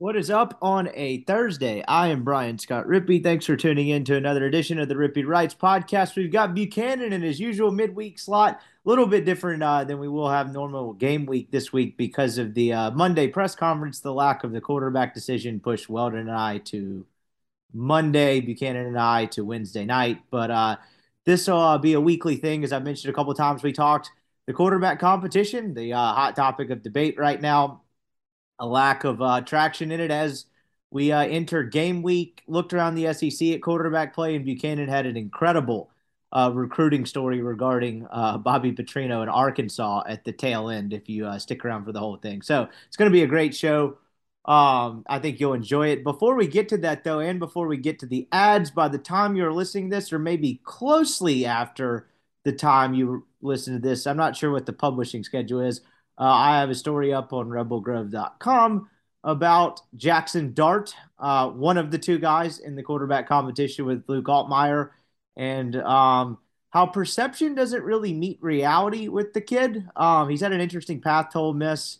What is up on a Thursday? I am Brian Scott Rippee. Thanks for tuning in to another edition of the Rippee Writes podcast. We've got Buchanan in his usual midweek slot, a little bit different uh, than we will have normal game week this week because of the uh, Monday press conference. The lack of the quarterback decision pushed Weldon and I to Monday, Buchanan and I to Wednesday night. But uh, this will uh, be a weekly thing, as I mentioned a couple times. We talked the quarterback competition, the uh, hot topic of debate right now a lack of uh, traction in it as we uh, entered game week. Looked around the SEC at quarterback play, and Buchanan had an incredible uh, recruiting story regarding uh, Bobby Petrino in Arkansas at the tail end. If you uh, stick around for the whole thing, so it's going to be a great show. Um, I think you'll enjoy it. Before we get to that, though, and before we get to the ads, by the time you're listening this, or maybe closely after the time you listen to this, I'm not sure what the publishing schedule is. Uh, I have a story up on rebelgrove.com about Jackson Dart, uh, one of the two guys in the quarterback competition with Luke Altmyer, and um, how perception doesn't really meet reality with the kid. Um, he's had an interesting path to Ole Miss.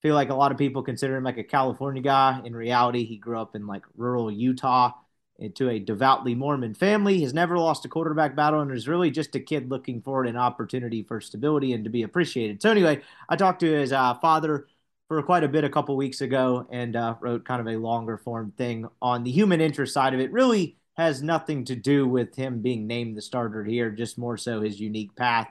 I feel like a lot of people consider him like a California guy. In reality, he grew up in like rural Utah into a devoutly Mormon family, has never lost a quarterback battle, and is really just a kid looking for an opportunity for stability and to be appreciated. So, anyway, I talked to his uh, father for quite a bit a couple weeks ago and uh, wrote kind of a longer form thing on the human interest side of it. Really has nothing to do with him being named the starter here, just more so his unique path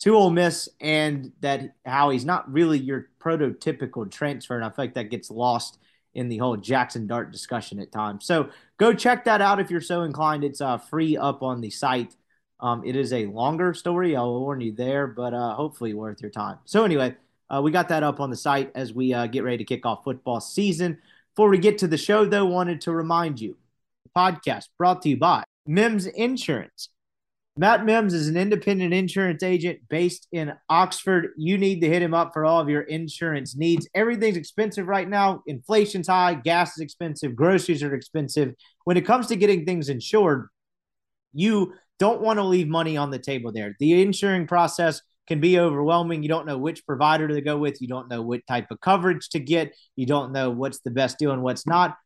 to Ole Miss and that how he's not really your prototypical transfer. And I feel like that gets lost in the whole Jackson Dart discussion at times. So go check that out if you're so inclined. It's uh, free up on the site. Um, it is a longer story. I'll warn you there, but uh, hopefully worth your time. So anyway, uh, we got that up on the site as we uh, get ready to kick off football season. Before we get to the show, though, wanted to remind you, the podcast brought to you by Mims Insurance. Matt Mims is an independent insurance agent based in Oxford. You need to hit him up for all of your insurance needs. Everything's expensive right now. Inflation's high, gas is expensive, groceries are expensive. When it comes to getting things insured, you don't want to leave money on the table there. The insuring process can be overwhelming. You don't know which provider to go with, you don't know what type of coverage to get, you don't know what's the best deal and what's not.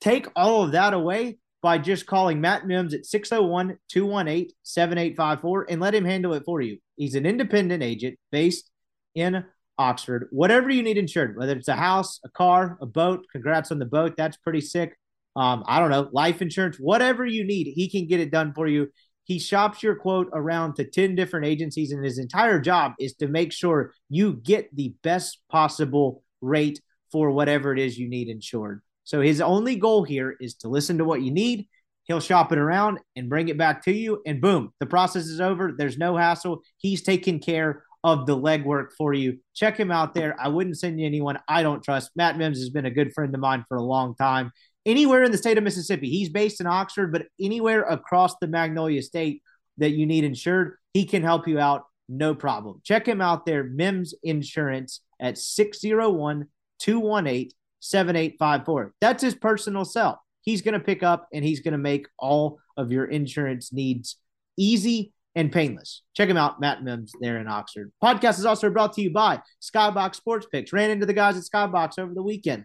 Take all of that away by just calling Matt Mims at 601 218 7854 and let him handle it for you. He's an independent agent based in Oxford. Whatever you need insured, whether it's a house, a car, a boat, congrats on the boat. That's pretty sick. Um, I don't know, life insurance, whatever you need, he can get it done for you. He shops your quote around to 10 different agencies, and his entire job is to make sure you get the best possible rate for whatever it is you need insured. So his only goal here is to listen to what you need. He'll shop it around and bring it back to you. And boom, the process is over. There's no hassle. He's taking care of the legwork for you. Check him out there. I wouldn't send you anyone I don't trust. Matt Mims has been a good friend of mine for a long time. Anywhere in the state of Mississippi, he's based in Oxford, but anywhere across the Magnolia State that you need insured, he can help you out. No problem. Check him out there, Mims Insurance at 601 218 7854. That's his personal cell. He's going to pick up and he's going to make all of your insurance needs easy and painless. Check him out, Matt Mims there in Oxford. Podcast is also brought to you by Skybox Sports Picks. Ran into the guys at Skybox over the weekend.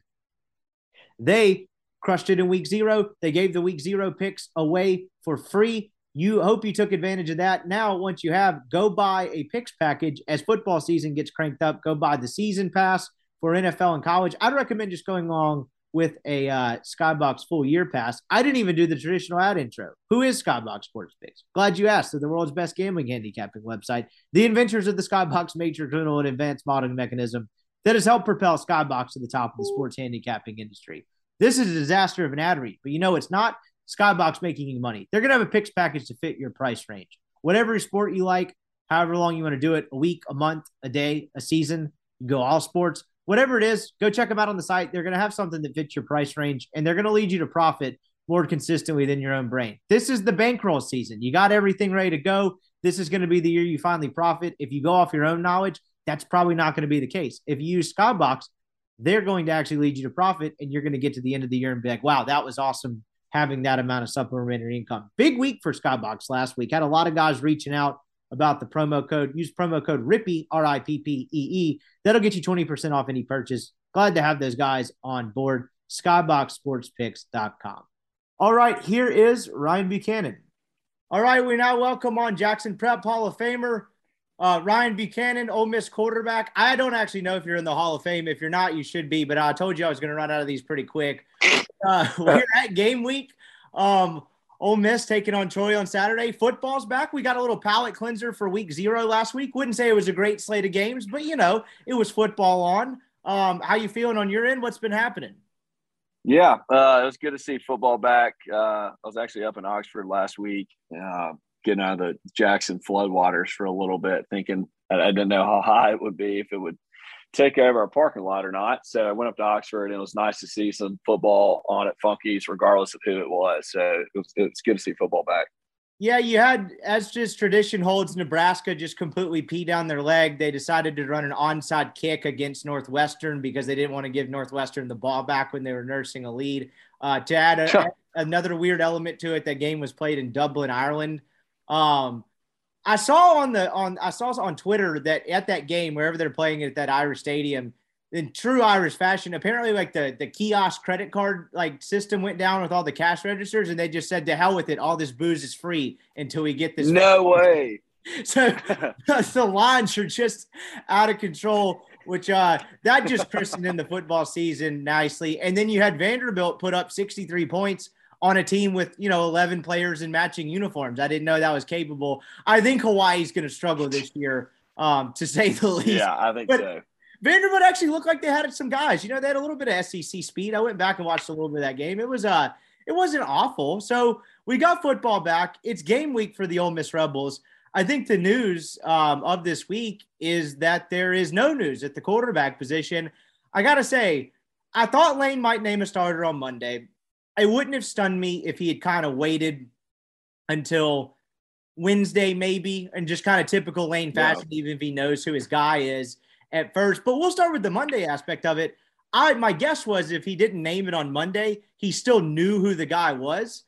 They crushed it in week zero. They gave the week zero picks away for free. You hope you took advantage of that. Now, once you have, go buy a picks package as football season gets cranked up. Go buy the season pass for NFL and college. I'd recommend just going along with a uh, Skybox full year pass. I didn't even do the traditional ad intro. Who is Skybox Sports Picks? Glad you asked. They're the world's best gambling handicapping website, the inventors of the Skybox Major criminal and advanced modeling mechanism that has helped propel Skybox to the top of the sports handicapping industry. This is a disaster of an ad read, but you know it's not Skybox making you money. They're going to have a picks package to fit your price range. Whatever sport you like, however long you want to do it, a week, a month, a day, a season, you go all sports whatever it is, go check them out on the site. They're going to have something that fits your price range and they're going to lead you to profit more consistently than your own brain. This is the bankroll season. You got everything ready to go. This is going to be the year you finally profit. If you go off your own knowledge, that's probably not going to be the case. If you use Skybox, they're going to actually lead you to profit and you're going to get to the end of the year and be like, wow, that was awesome having that amount of supplementary income. Big week for Skybox last week. Had a lot of guys reaching out about the promo code. Use promo code RIPPEE, R I P P E E. That'll get you 20% off any purchase. Glad to have those guys on board. Skyboxsportspicks.com. All right, here is Ryan Buchanan. All right, we now welcome on Jackson Prep Hall of Famer uh, Ryan Buchanan, Ole Miss quarterback. I don't actually know if you're in the Hall of Fame. If you're not, you should be. But I told you I was going to run out of these pretty quick. Uh, we're at game week. Um, Ole Miss taking on Troy on Saturday. Football's back. We got a little palate cleanser for week zero last week. Wouldn't say it was a great slate of games, but you know, it was football on. Um, how you feeling on your end? What's been happening? Yeah, uh, it was good to see football back. Uh, I was actually up in Oxford last week, uh, getting out of the Jackson floodwaters for a little bit, thinking I didn't know how high it would be if it would take over our parking lot or not. So I went up to Oxford and it was nice to see some football on at Funky's, regardless of who it was. So it was, it's good to see football back. Yeah, you had, as just tradition holds, Nebraska just completely pee down their leg. They decided to run an onside kick against Northwestern because they didn't want to give Northwestern the ball back when they were nursing a lead. Uh, to add a, another weird element to it, that game was played in Dublin, Ireland. Um, I saw on the on I saw on Twitter that at that game wherever they're playing at that Irish stadium, in true Irish fashion, apparently like the the kiosk credit card like system went down with all the cash registers, and they just said to hell with it, all this booze is free until we get this. No way. So the lines are just out of control, which uh that just christened in the football season nicely. And then you had Vanderbilt put up 63 points on a team with you know 11 players in matching uniforms. I didn't know that was capable. I think Hawaii's going to struggle this year, um, to say the least. Yeah, I think but so. Vanderbilt actually looked like they had some guys. You know, they had a little bit of SEC speed. I went back and watched a little bit of that game. It was uh it wasn't awful. So we got football back. It's game week for the Ole Miss Rebels. I think the news um, of this week is that there is no news at the quarterback position. I got to say, I thought Lane might name a starter on Monday it wouldn't have stunned me if he had kind of waited until Wednesday, maybe, and just kind of typical Lane fashion, yeah. even if he knows who his guy is at first. But we'll start with the Monday aspect of it. I my guess was if he didn't name it on Monday, he still knew who the guy was.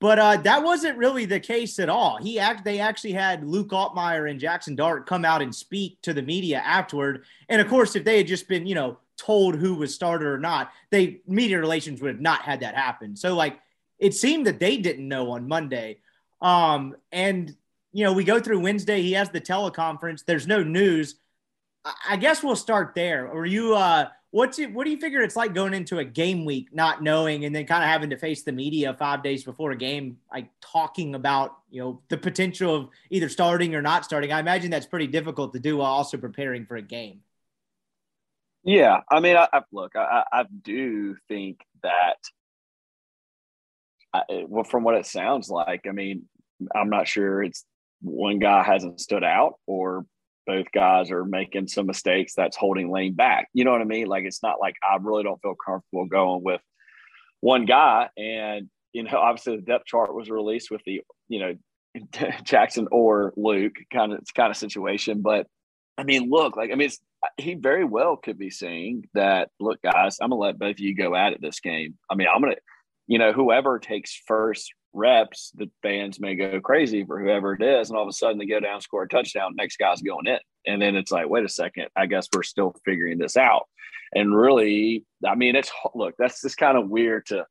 But uh, that wasn't really the case at all. He act they actually had Luke Altmyer and Jackson Dart come out and speak to the media afterward. And of course, if they had just been, you know, told who was starter or not, they media relations would have not had that happen. So like it seemed that they didn't know on Monday. Um, and you know, we go through Wednesday, he has the teleconference, there's no news. I guess we'll start there. Or you uh what's it what do you figure it's like going into a game week not knowing and then kind of having to face the media five days before a game like talking about you know the potential of either starting or not starting i imagine that's pretty difficult to do while also preparing for a game yeah, I mean, I, I look, I, I do think that. I, well, from what it sounds like, I mean, I'm not sure it's one guy hasn't stood out or both guys are making some mistakes that's holding Lane back. You know what I mean? Like it's not like I really don't feel comfortable going with one guy. And you know, obviously the depth chart was released with the you know Jackson or Luke kind of kind of situation. But I mean, look, like I mean, he very well could be saying that, look, guys, I'm gonna let both of you go at it this game. I mean, I'm gonna, you know, whoever takes first reps, the fans may go crazy for whoever it is, and all of a sudden they go down, score a touchdown, next guy's going in, and then it's like, wait a second, I guess we're still figuring this out. And really, I mean, it's look, that's just kind of weird to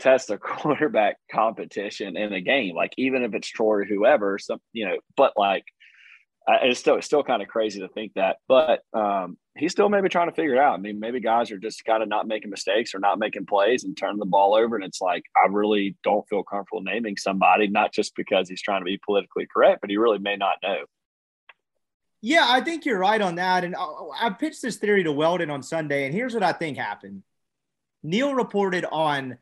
test a quarterback competition in a game, like even if it's Troy or whoever, some you know, but like it's still it's still kind of crazy to think that, but um, he's still maybe trying to figure it out. I mean, maybe guys are just kind of not making mistakes or not making plays and turning the ball over, and it's like I really don't feel comfortable naming somebody, not just because he's trying to be politically correct, but he really may not know. Yeah, I think you're right on that, and I pitched this theory to Weldon on Sunday, and here's what I think happened. Neal reported on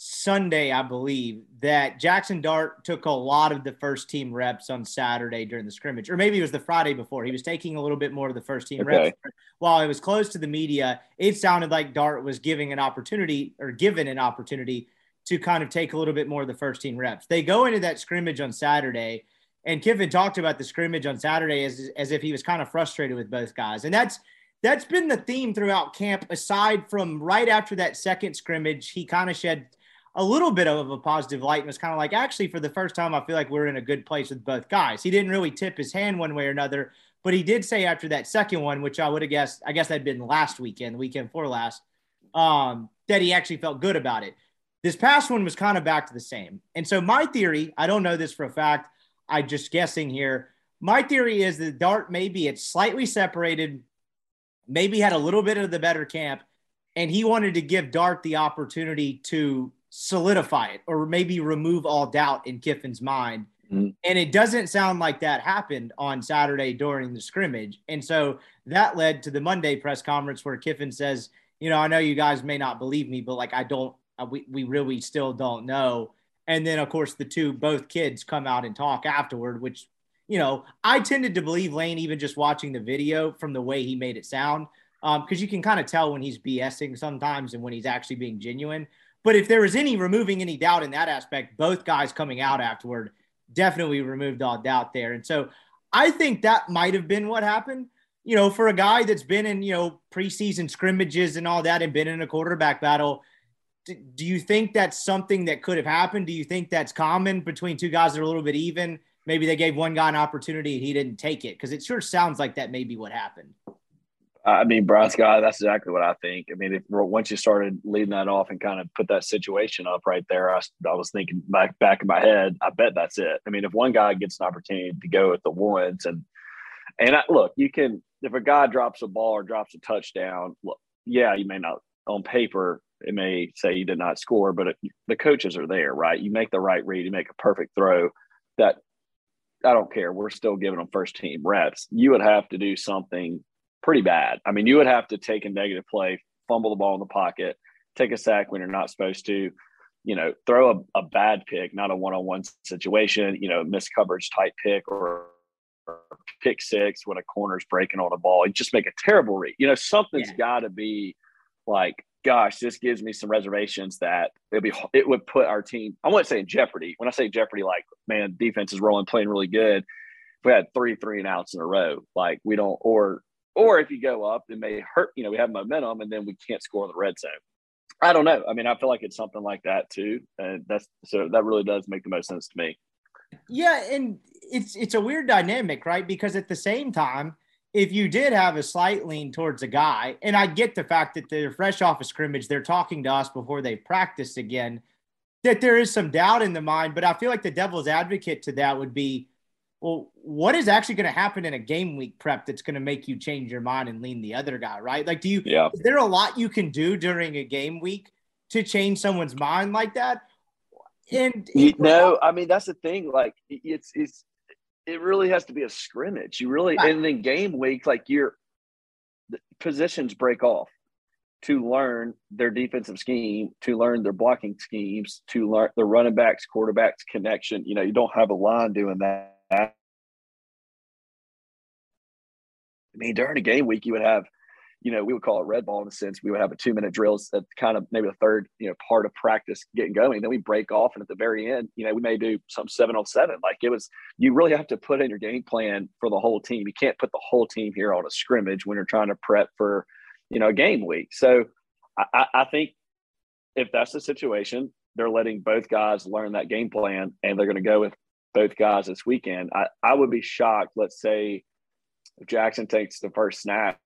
Sunday, I believe, that Jackson Dart took a lot of the first team reps on Saturday during the scrimmage, or maybe it was the Friday before. He was taking a little bit more of the first team okay. reps. While it was close to the media, it sounded like Dart was giving an opportunity or given an opportunity to kind of take a little bit more of the first team reps. They go into that scrimmage on Saturday, and Kiffin talked about the scrimmage on Saturday as, as if he was kind of frustrated with both guys. And that's that's been the theme throughout camp, aside from right after that second scrimmage, he kind of shed – a little bit of a positive light and was kind of like, actually, for the first time, I feel like we're in a good place with both guys. He didn't really tip his hand one way or another, but he did say after that second one, which I would have guessed, I guess that'd been last weekend, the weekend before last, um, that he actually felt good about it. This past one was kind of back to the same. And so my theory, I don't know this for a fact, I'm just guessing here. My theory is that Dart maybe it's slightly separated, maybe had a little bit of the better camp, and he wanted to give Dart the opportunity to solidify it or maybe remove all doubt in Kiffin's mind. Mm-hmm. And it doesn't sound like that happened on Saturday during the scrimmage. And so that led to the Monday press conference where Kiffin says, you know, I know you guys may not believe me, but like I don't, uh, we, we really still don't know. And then, of course, the two, both kids come out and talk afterward, which, you know, I tended to believe Lane even just watching the video from the way he made it sound. Because um, you can kind of tell when he's BSing sometimes and when he's actually being genuine. But if there was any removing any doubt in that aspect, both guys coming out afterward definitely removed all doubt there. And so I think that might have been what happened. You know, for a guy that's been in, you know, preseason scrimmages and all that and been in a quarterback battle, do you think that's something that could have happened? Do you think that's common between two guys that are a little bit even? Maybe they gave one guy an opportunity and he didn't take it because it sure sounds like that may be what happened. I mean, Brian Scott, that's exactly what I think. I mean, if, once you started leading that off and kind of put that situation up right there, I, I was thinking back back in my head. I bet that's it. I mean, if one guy gets an opportunity to go at the ones, and and I, look, you can if a guy drops a ball or drops a touchdown, look, yeah, you may not on paper it may say you did not score, but it, the coaches are there, right? You make the right read, you make a perfect throw. That I don't care. We're still giving them first team reps. You would have to do something pretty bad. I mean, you would have to take a negative play, fumble the ball in the pocket, take a sack when you're not supposed to, you know, throw a, a bad pick, not a one on one situation, you know, miss coverage type pick or, or, pick six when a corner's breaking on a ball. You just make a terrible read. You know, something's yeah. got to be like, gosh, this gives me some reservations that it'd be it would put our team. I wouldn't say in jeopardy. When I say jeopardy, like man, defense is rolling, playing really good. If we had three three and outs in a row, like we don't, or or if you go up, it may hurt. You know, we have momentum, and then we can't score in the red zone. I don't know. I mean, I feel like it's something like that too, and that's so that really does make the most sense to me. Yeah, and it's it's a weird dynamic, right? Because at the same time, if you did have a slight lean towards a guy, and I get the fact that they're fresh off a scrimmage, they're talking to us before they practice again, that there is some doubt in the mind. But I feel like the devil's advocate to that would be well, what is actually going to happen in a game week prep that's going to make you change your mind and lean the other guy, right? Like, do you, yeah. is there a lot you can do during a game week to change someone's mind like that? And you, no, I mean, that's the thing. Like, it's, it's, it really has to be a scrimmage. You really, right. and then game week, like your positions break off to learn their defensive scheme, to learn their blocking schemes, to learn the running backs, quarterbacks connection. You know, you don't have a line doing that I mean, during a game week, you would have, you know, we would call it red ball in a sense. We would have a two minute drills at uh, kind of maybe the third, you know, part of practice getting going. Then we break off, and at the very end, you know, we may do some seven on seven. Like it was, you really have to put in your game plan for the whole team. You can't put the whole team here on a scrimmage when you're trying to prep for, you know, a game week. So I, I think if that's the situation, they're letting both guys learn that game plan and they're going to go with both guys this weekend. I, I would be shocked, let's say, if Jackson takes the first snaps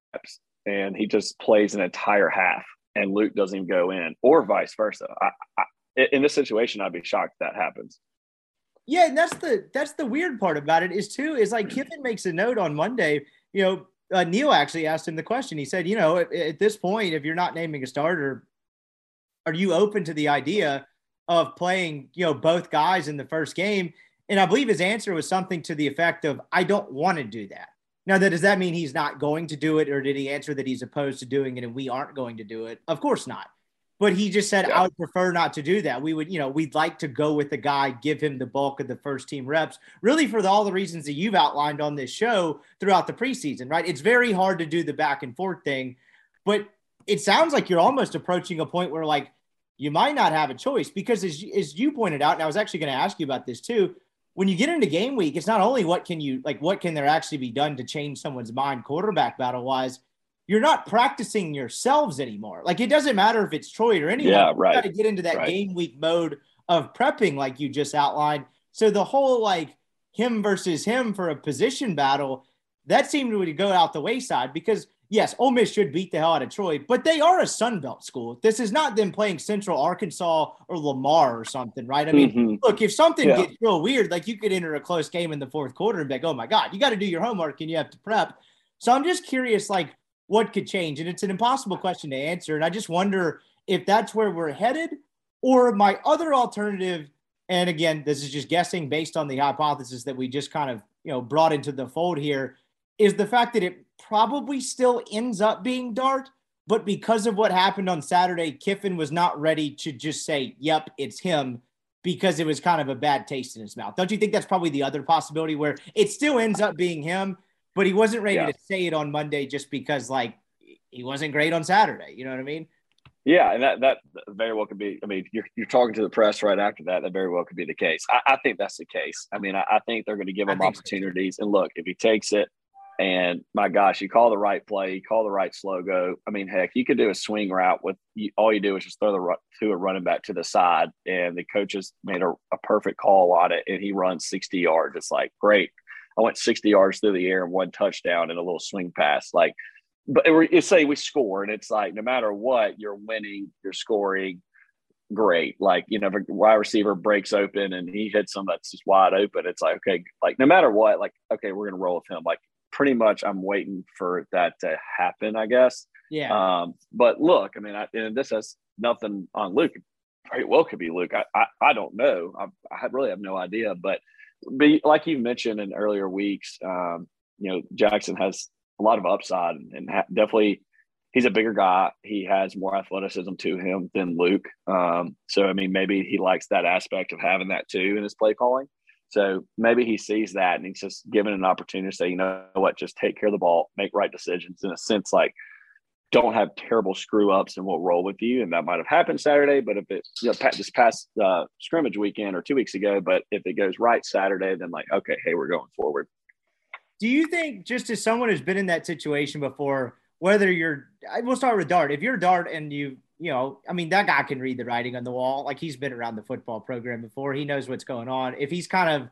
and he just plays an entire half and Luke doesn't even go in, or vice versa. I, I, in this situation, I'd be shocked that happens. Yeah, and that's the that's the weird part about it is too is like Kiffin makes a note on Monday. You know, uh, Neal actually asked him the question. He said, you know, at, at this point, if you're not naming a starter, are you open to the idea of playing, you know, both guys in the first game? And I believe his answer was something to the effect of, I don't want to do that. Now, that does that mean he's not going to do it, or did he answer that he's opposed to doing it and we aren't going to do it? Of course not. But he just said, yeah. I would prefer not to do that. We would, you know, we'd like to go with the guy, give him the bulk of the first team reps, really for the, all the reasons that you've outlined on this show throughout the preseason, right? It's very hard to do the back and forth thing, but it sounds like you're almost approaching a point where, like, you might not have a choice because, as, as you pointed out, and I was actually going to ask you about this too, when you get into game week, it's not only what can you like, what can there actually be done to change someone's mind quarterback battle wise. You're not practicing yourselves anymore. Like it doesn't matter if it's Troy or anyone. Yeah, right. You got to get into that right. game week mode of prepping, like you just outlined. So the whole like him versus him for a position battle that seemed to go out the wayside because yes, Ole Miss should beat the hell out of Troy, but they are a Sun Belt school. This is not them playing Central Arkansas or Lamar or something, right? I mean, mm-hmm. look, if something yeah. gets real weird, like you could enter a close game in the fourth quarter and be like, oh my God, you got to do your homework and you have to prep. So I'm just curious, like, what could change? And it's an impossible question to answer. And I just wonder if that's where we're headed or my other alternative. And again, this is just guessing based on the hypothesis that we just kind of, you know, brought into the fold here is the fact that it probably still ends up being Dart, but because of what happened on Saturday, Kiffin was not ready to just say, "Yep, it's him," because it was kind of a bad taste in his mouth. Don't you think that's probably the other possibility where it still ends up being him, but he wasn't ready yeah. to say it on Monday just because like he wasn't great on Saturday. You know what I mean? Yeah, and that that very well could be. I mean, you're you're talking to the press right after that. That very well could be the case. I, I think that's the case. I mean, I, I think they're going to give him opportunities. So. And look, if he takes it, and my gosh, you call the right play, you call the right slow go. I mean, heck, you could do a swing route with all you do is just throw the to a running back to the side, and the coaches made a, a perfect call on it, and he runs 60 yards. It's like great. I went 60 yards through the air and one touchdown and a little swing pass. Like, but it say we score, and it's like no matter what, you're winning, you're scoring. Great, like you know, if a wide receiver breaks open and he hits them that's just wide open. It's like okay, like no matter what, like okay, we're gonna roll with him. Like pretty much I'm waiting for that to happen, I guess. Yeah. Um, but look, I mean, I, and this has nothing on Luke. Very well could be Luke. I, I, I don't know. I, I really have no idea. But be, like you mentioned in earlier weeks, um, you know, Jackson has a lot of upside and, and ha- definitely he's a bigger guy. He has more athleticism to him than Luke. Um, so, I mean, maybe he likes that aspect of having that too in his play calling. So maybe he sees that and he's just given an opportunity to say, you know what, just take care of the ball, make right decisions in a sense like don't have terrible screw ups and we'll roll with you. And that might have happened Saturday, but if it, you know, this past uh, scrimmage weekend or two weeks ago, but if it goes right Saturday, then like, okay, hey, we're going forward. Do you think, just as someone who's been in that situation before, whether you're, we'll start with Dart. If you're Dart and you you know, I mean, that guy can read the writing on the wall. Like he's been around the football program before. He knows what's going on. If he's kind of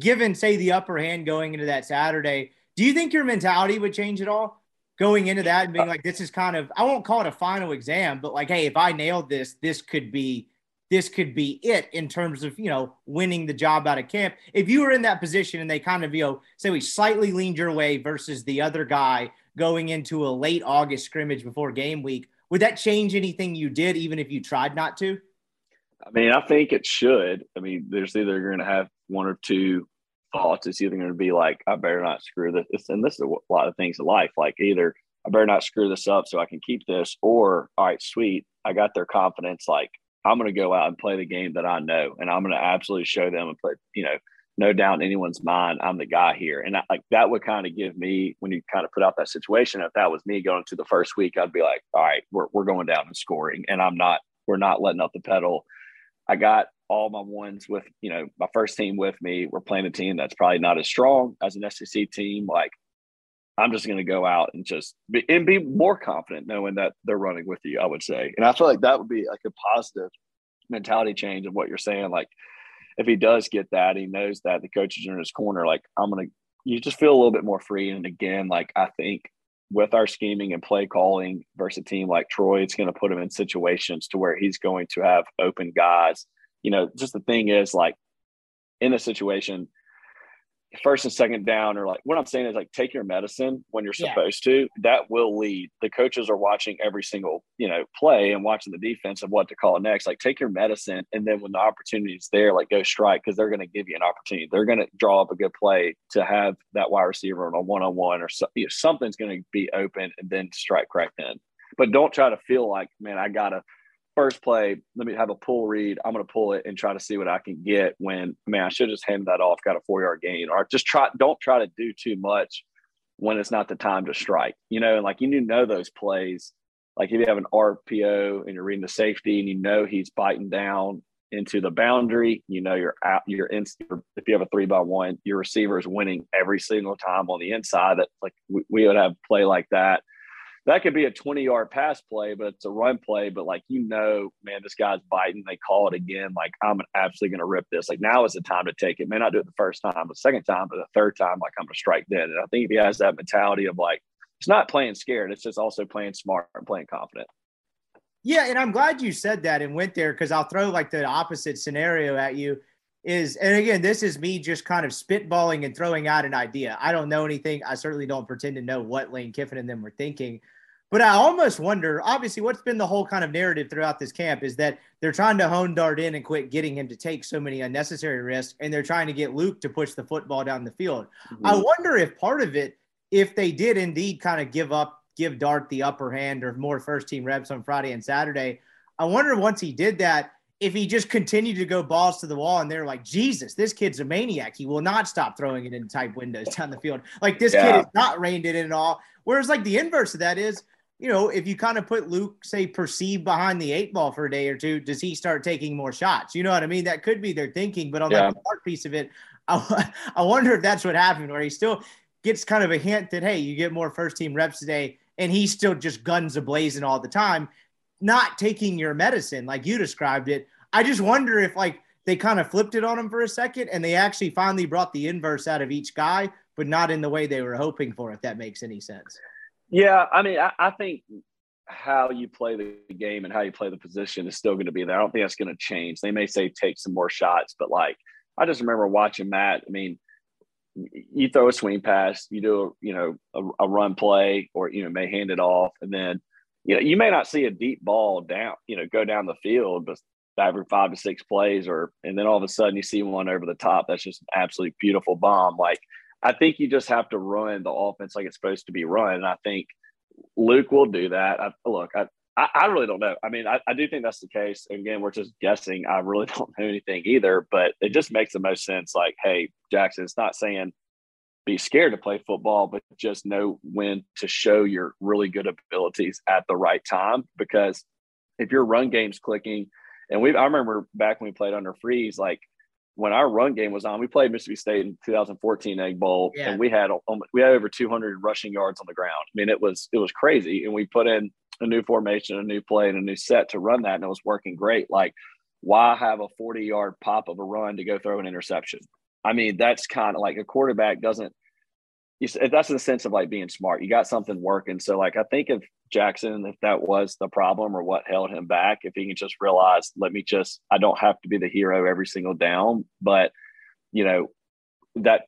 given, say, the upper hand going into that Saturday, do you think your mentality would change at all going into that and being like, this is kind of, I won't call it a final exam, but like, hey, if I nailed this, this could be, this could be it in terms of, you know, winning the job out of camp. If you were in that position and they kind of, you know, say we slightly leaned your way versus the other guy going into a late August scrimmage before game week, would that change anything you did, even if you tried not to? I mean, I think it should. I mean, there's either going to have one or two thoughts. It's either going to be like, I better not screw this. And this is a lot of things in life. Like either I better not screw this up so I can keep this, or all right, sweet, I got their confidence. Like I'm going to go out and play the game that I know, and I'm going to absolutely show them and put, you know, no doubt in anyone's mind, I'm the guy here. And I, like that would kind of give me, when you kind of put out that situation, if that was me going to the first week, I'd be like, all right, we're, we're going down and scoring. And I'm not, we're not letting up the pedal. I got all my ones with, you know, my first team with me. We're playing a team that's probably not as strong as an SEC team. Like, I'm just going to go out and just be, and be more confident knowing that they're running with you, I would say. And I feel like that would be like a positive mentality change of what you're saying. Like if he does get that, he knows that the coaches are in his corner. Like I'm gonna, you just feel a little bit more free. And again, like I think with our scheming and play calling versus a team like Troy, it's going to put him in situations to where he's going to have open guys. You know, just the thing is like in a situation first and second down or like what I'm saying is like take your medicine when you're supposed yeah. to. That will lead. The coaches are watching every single, you know, play and watching the defense of what to call next. Like take your medicine and then when the opportunity is there, like go strike because they're going to give you an opportunity. They're going to draw up a good play to have that wide receiver on a one on one or so, you know, something's going to be open and then strike crack then. But don't try to feel like, man, I gotta first play, let me have a pull read. I'm going to pull it and try to see what I can get when, man, I should just hand that off, got a four yard gain, or just try, don't try to do too much when it's not the time to strike, you know, and like you need to know those plays. Like if you have an RPO and you're reading the safety and you know he's biting down into the boundary, you know you're out, you're in. If you have a three by one, your receiver is winning every single time on the inside. That like we, we would have play like that that could be a 20 yard pass play, but it's a run play. But like, you know, man, this guy's biting. They call it again. Like, I'm absolutely going to rip this. Like, now is the time to take it. May not do it the first time, but second time, but the third time, like, I'm going to strike then. And I think if he has that mentality of like, it's not playing scared, it's just also playing smart and playing confident. Yeah. And I'm glad you said that and went there because I'll throw like the opposite scenario at you is and again this is me just kind of spitballing and throwing out an idea i don't know anything i certainly don't pretend to know what lane kiffin and them were thinking but i almost wonder obviously what's been the whole kind of narrative throughout this camp is that they're trying to hone dart in and quit getting him to take so many unnecessary risks and they're trying to get luke to push the football down the field mm-hmm. i wonder if part of it if they did indeed kind of give up give dart the upper hand or more first team reps on friday and saturday i wonder once he did that if he just continued to go balls to the wall and they're like, Jesus, this kid's a maniac. He will not stop throwing it in tight windows down the field. Like this yeah. kid is not reined in at all. Whereas like the inverse of that is, you know, if you kind of put Luke, say, perceived behind the eight ball for a day or two, does he start taking more shots? You know what I mean? That could be their thinking. But on yeah. that part piece of it, I, I wonder if that's what happened, where he still gets kind of a hint that, hey, you get more first team reps today, and he's still just guns ablazing all the time not taking your medicine like you described it. I just wonder if like they kind of flipped it on him for a second and they actually finally brought the inverse out of each guy, but not in the way they were hoping for, if that makes any sense. Yeah. I mean, I, I think how you play the game and how you play the position is still going to be there. I don't think that's going to change. They may say take some more shots, but like I just remember watching Matt. I mean, you throw a swing pass, you do a, you know a, a run play, or you know may hand it off, and then you know, you may not see a deep ball down, you know, go down the field, but every five to six plays, or and then all of a sudden you see one over the top. That's just an absolutely beautiful bomb. Like I think you just have to run the offense like it's supposed to be run. And I think Luke will do that. I, look, I, I, really don't know. I mean, I, I do think that's the case. Again, we're just guessing. I really don't know anything either, but it just makes the most sense. Like, hey, Jackson, it's not saying be scared to play football, but just know when to show your really good abilities at the right time. Because if your run game's clicking, and we I remember back when we played under Freeze, like when our run game was on, we played Mississippi State in 2014 Egg Bowl, yeah. and we had um, we had over 200 rushing yards on the ground. I mean, it was it was crazy, and we put in a new formation, a new play, and a new set to run that, and it was working great. Like, why have a 40 yard pop of a run to go throw an interception? I mean, that's kind of like a quarterback doesn't. You, That's in the sense of like being smart. You got something working. So, like, I think if Jackson, if that was the problem or what held him back, if he can just realize, let me just, I don't have to be the hero every single down, but you know, that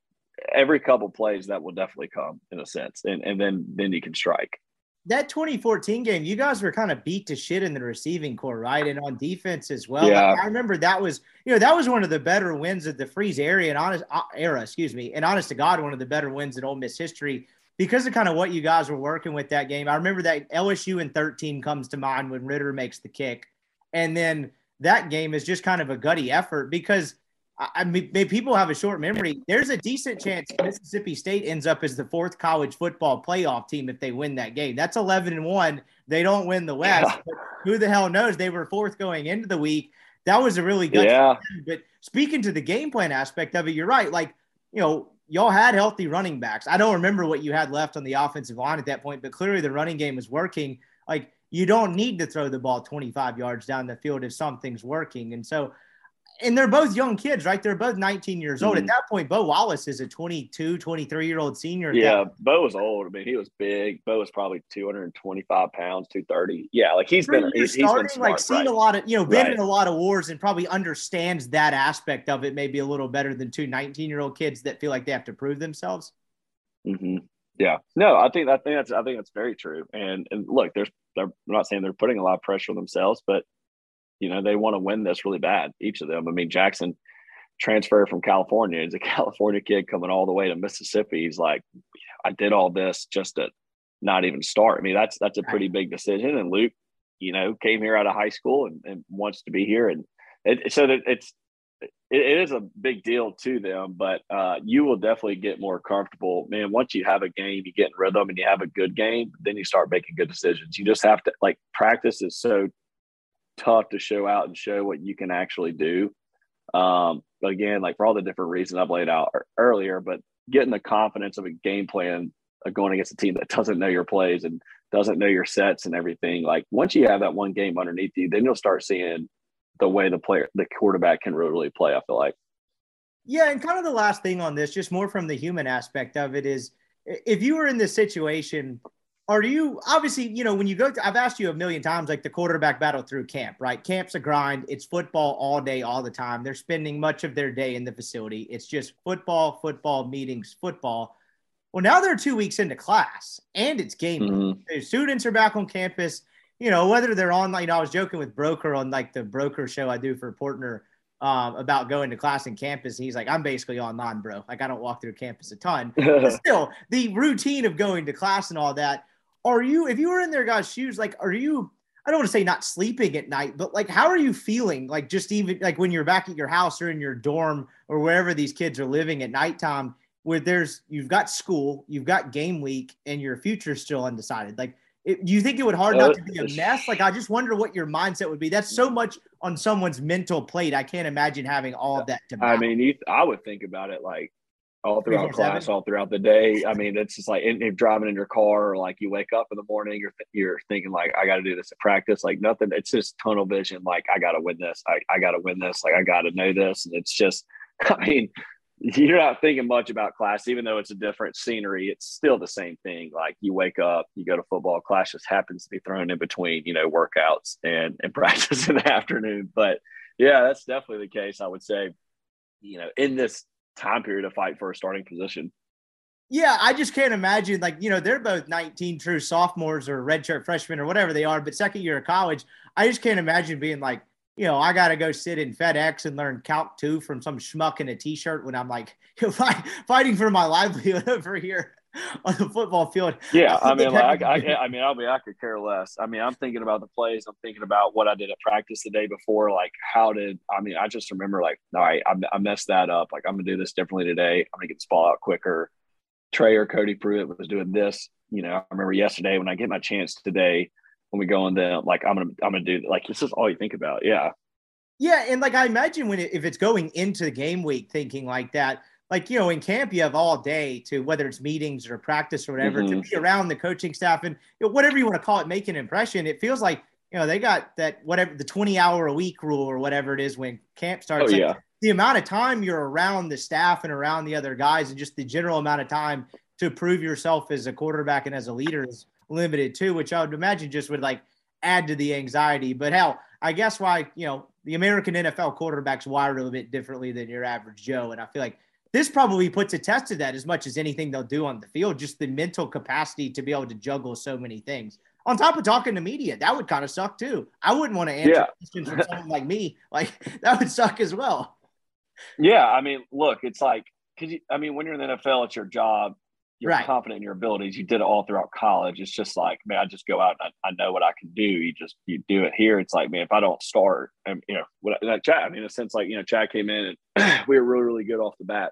every couple plays that will definitely come in a sense, and and then then you can strike that 2014 game, you guys were kind of beat to shit in the receiving core, right? And on defense as well. Yeah. I remember that was, you know, that was one of the better wins of the freeze area and honest uh, era, excuse me. And honest to God, one of the better wins in Ole Miss history because of kind of what you guys were working with that game. I remember that LSU in 13 comes to mind when Ritter makes the kick. And then that game is just kind of a gutty effort because I mean, people have a short memory. There's a decent chance Mississippi State ends up as the fourth college football playoff team if they win that game. That's 11 and one. They don't win the West. Yeah. who the hell knows? They were fourth going into the week. That was a really good. Yeah. But speaking to the game plan aspect of it, you're right. Like, you know, y'all had healthy running backs. I don't remember what you had left on the offensive line at that point, but clearly the running game was working. Like, you don't need to throw the ball 25 yards down the field if something's working. And so and they're both young kids, right? They're both 19 years old. Mm-hmm. At that point, Bo Wallace is a 22, 23 year old senior. Yeah, Bo was old. I mean, he was big. Bo was probably 225 pounds, 230. Yeah, like he's been, he's, starting, he's been smart, like seen right? a lot of, you know, been right. in a lot of wars and probably understands that aspect of it maybe a little better than two 19 year old kids that feel like they have to prove themselves. Mm-hmm. Yeah, no, I think I think that's I think that's very true. And and look, there's they're I'm not saying they're putting a lot of pressure on themselves, but you know, they want to win this really bad, each of them. I mean, Jackson transferred from California. He's a California kid coming all the way to Mississippi. He's like, I did all this just to not even start. I mean, that's that's a pretty big decision. And Luke, you know, came here out of high school and, and wants to be here. And it, so that it's it, it is a big deal to them, but uh, you will definitely get more comfortable, man. Once you have a game, you get in rhythm and you have a good game, then you start making good decisions. You just have to like practice is so tough to show out and show what you can actually do. Um, again, like for all the different reasons I've laid out earlier, but getting the confidence of a game plan of going against a team that doesn't know your plays and doesn't know your sets and everything. Like once you have that one game underneath you, then you'll start seeing the way the player, the quarterback can really play. I feel like. Yeah, and kind of the last thing on this, just more from the human aspect of it, is if you were in this situation are you obviously you know when you go to i've asked you a million times like the quarterback battle through camp right camp's a grind it's football all day all the time they're spending much of their day in the facility it's just football football meetings football well now they're two weeks into class and it's game mm-hmm. the students are back on campus you know whether they're online you know i was joking with broker on like the broker show i do for Portner um, about going to class in campus. he's like, I'm basically online, bro. Like I don't walk through campus a ton. but still, the routine of going to class and all that are you if you were in their guys' shoes, like are you I don't want to say not sleeping at night, but like how are you feeling? Like just even like when you're back at your house or in your dorm or wherever these kids are living at nighttime, where there's you've got school, you've got game week, and your future's still undecided. Like it, do you think it would hard not to be a mess? Like I just wonder what your mindset would be. That's so much on someone's mental plate. I can't imagine having all of that to. I mean, you, I would think about it like all throughout class, all throughout the day. I mean, it's just like if driving in your car or like you wake up in the morning, you're you're thinking like I got to do this at practice. Like nothing. It's just tunnel vision. Like I got to win this. I I got to win this. Like I got to know this. And it's just, I mean, you're not thinking much about class, even though it's a different scenery. It's still the same thing. Like you wake up, you go to football class, just happens to be thrown in between, you know, workouts and and practice in the afternoon. But yeah, that's definitely the case. I would say, you know, in this time period to fight for a starting position. Yeah, I just can't imagine like, you know, they're both 19 true sophomores or redshirt freshmen or whatever they are, but second year of college. I just can't imagine being like, you know, I got to go sit in FedEx and learn Calc 2 from some schmuck in a t shirt when I'm like fighting for my livelihood over here. on the football field. Yeah, I mean, like, I, I, I, mean, I'll be, I could care less. I mean, I'm thinking about the plays. I'm thinking about what I did at practice the day before. Like, how did I mean? I just remember, like, all right, I, I messed that up. Like, I'm gonna do this differently today. I'm gonna get the ball out quicker. Trey or Cody Pruitt was doing this. You know, I remember yesterday when I get my chance today when we go in there, like, I'm gonna, I'm gonna do like this is all you think about. Yeah. Yeah, and like I imagine when it, if it's going into the game week thinking like that, like you know in camp you have all day to whether it's meetings or practice or whatever mm-hmm. to be around the coaching staff and you know, whatever you want to call it make an impression it feels like you know they got that whatever the 20 hour a week rule or whatever it is when camp starts oh, yeah. Like, the amount of time you're around the staff and around the other guys and just the general amount of time to prove yourself as a quarterback and as a leader is limited too which i would imagine just would like add to the anxiety but hell i guess why you know the american nfl quarterbacks wired a little bit differently than your average joe and i feel like this probably puts a test to that as much as anything they'll do on the field, just the mental capacity to be able to juggle so many things. On top of talking to media, that would kind of suck too. I wouldn't want to answer yeah. questions from someone like me. Like that would suck as well. Yeah, I mean, look, it's like because I mean, when you're in the NFL, it's your job. You're right. confident in your abilities. You did it all throughout college. It's just like, man, I just go out and I, I, know what I can do. You just you do it here. It's like, man, if I don't start, and you know, what that Chad. I mean, in a sense, like you know, Chad came in and we were really, really good off the bat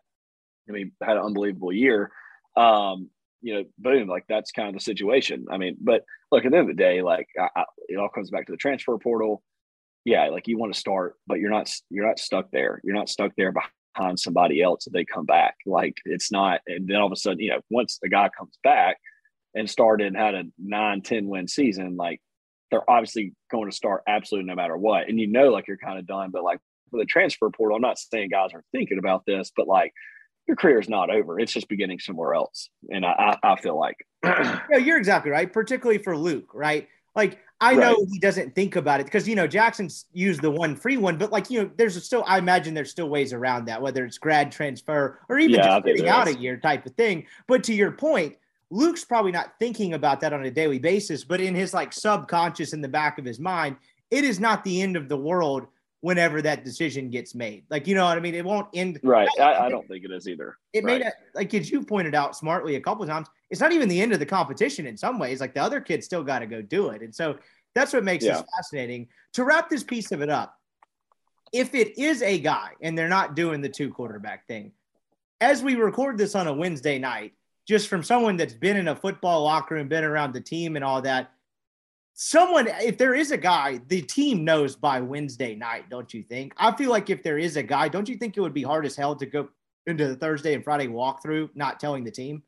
I mean, had an unbelievable year. Um, you know, boom, like that's kind of the situation. I mean, but look, at the end of the day, like I, I, it all comes back to the transfer portal. Yeah, like you want to start, but you're not you're not stuck there. You're not stuck there behind somebody else if they come back. Like it's not, and then all of a sudden, you know, once the guy comes back and started and had a nine, 10 win season, like they're obviously going to start absolutely no matter what. And you know, like you're kind of done, but like for the transfer portal, I'm not saying guys are thinking about this, but like your career is not over. It's just beginning somewhere else. And I, I, I feel like. yeah, you're exactly right. Particularly for Luke, right? Like I know right. he doesn't think about it because you know Jackson's used the one free one, but like you know, there's still I imagine there's still ways around that, whether it's grad transfer or even yeah, just getting out a year type of thing. But to your point, Luke's probably not thinking about that on a daily basis, but in his like subconscious in the back of his mind, it is not the end of the world whenever that decision gets made. Like, you know what I mean? It won't end. Right. I, I don't think it is either. It right. made it, like, as you pointed out smartly a couple of times, it's not even the end of the competition in some ways. Like, the other kids still got to go do it. And so that's what makes yeah. this fascinating. To wrap this piece of it up, if it is a guy and they're not doing the two quarterback thing, as we record this on a Wednesday night, just from someone that's been in a football locker room, been around the team and all that. Someone, if there is a guy, the team knows by Wednesday night, don't you think? I feel like if there is a guy, don't you think it would be hard as hell to go into the Thursday and Friday walkthrough, not telling the team?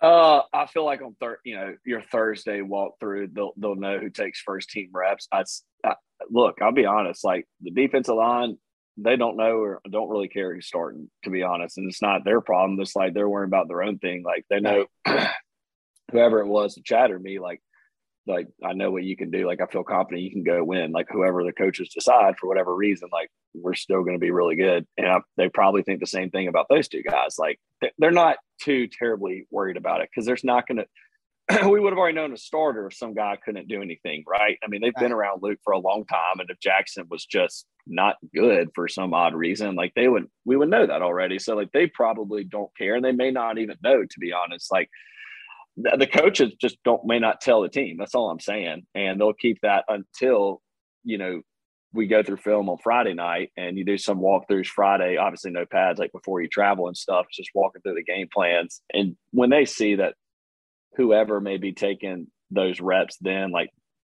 Uh, I feel like on third, you know, your Thursday walkthrough, they'll they'll know who takes first team reps. I, I look, I'll be honest, like the defensive line, they don't know or don't really care who's starting, to be honest. And it's not their problem. It's like they're worrying about their own thing. Like they know whoever it was to chatter me, like, like I know what you can do. Like I feel confident you can go win. Like whoever the coaches decide for whatever reason, like we're still going to be really good. And I, they probably think the same thing about those two guys. Like they're not too terribly worried about it because there's not going to we would have already known a starter if some guy couldn't do anything, right? I mean, they've right. been around Luke for a long time, and if Jackson was just not good for some odd reason, like they would, we would know that already. So, like, they probably don't care, and they may not even know, to be honest. Like, the, coaches just don't may not tell the team. That's all I'm saying, and they'll keep that until you know we go through film on Friday night and you do some walkthroughs Friday, obviously no pads like before you travel and stuff, just walking through the game plans. And when they see that whoever may be taking those reps then like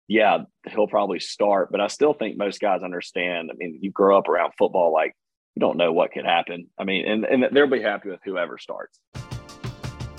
yeah he'll probably start but i still think most guys understand i mean you grow up around football like you don't know what could happen i mean and, and they'll be happy with whoever starts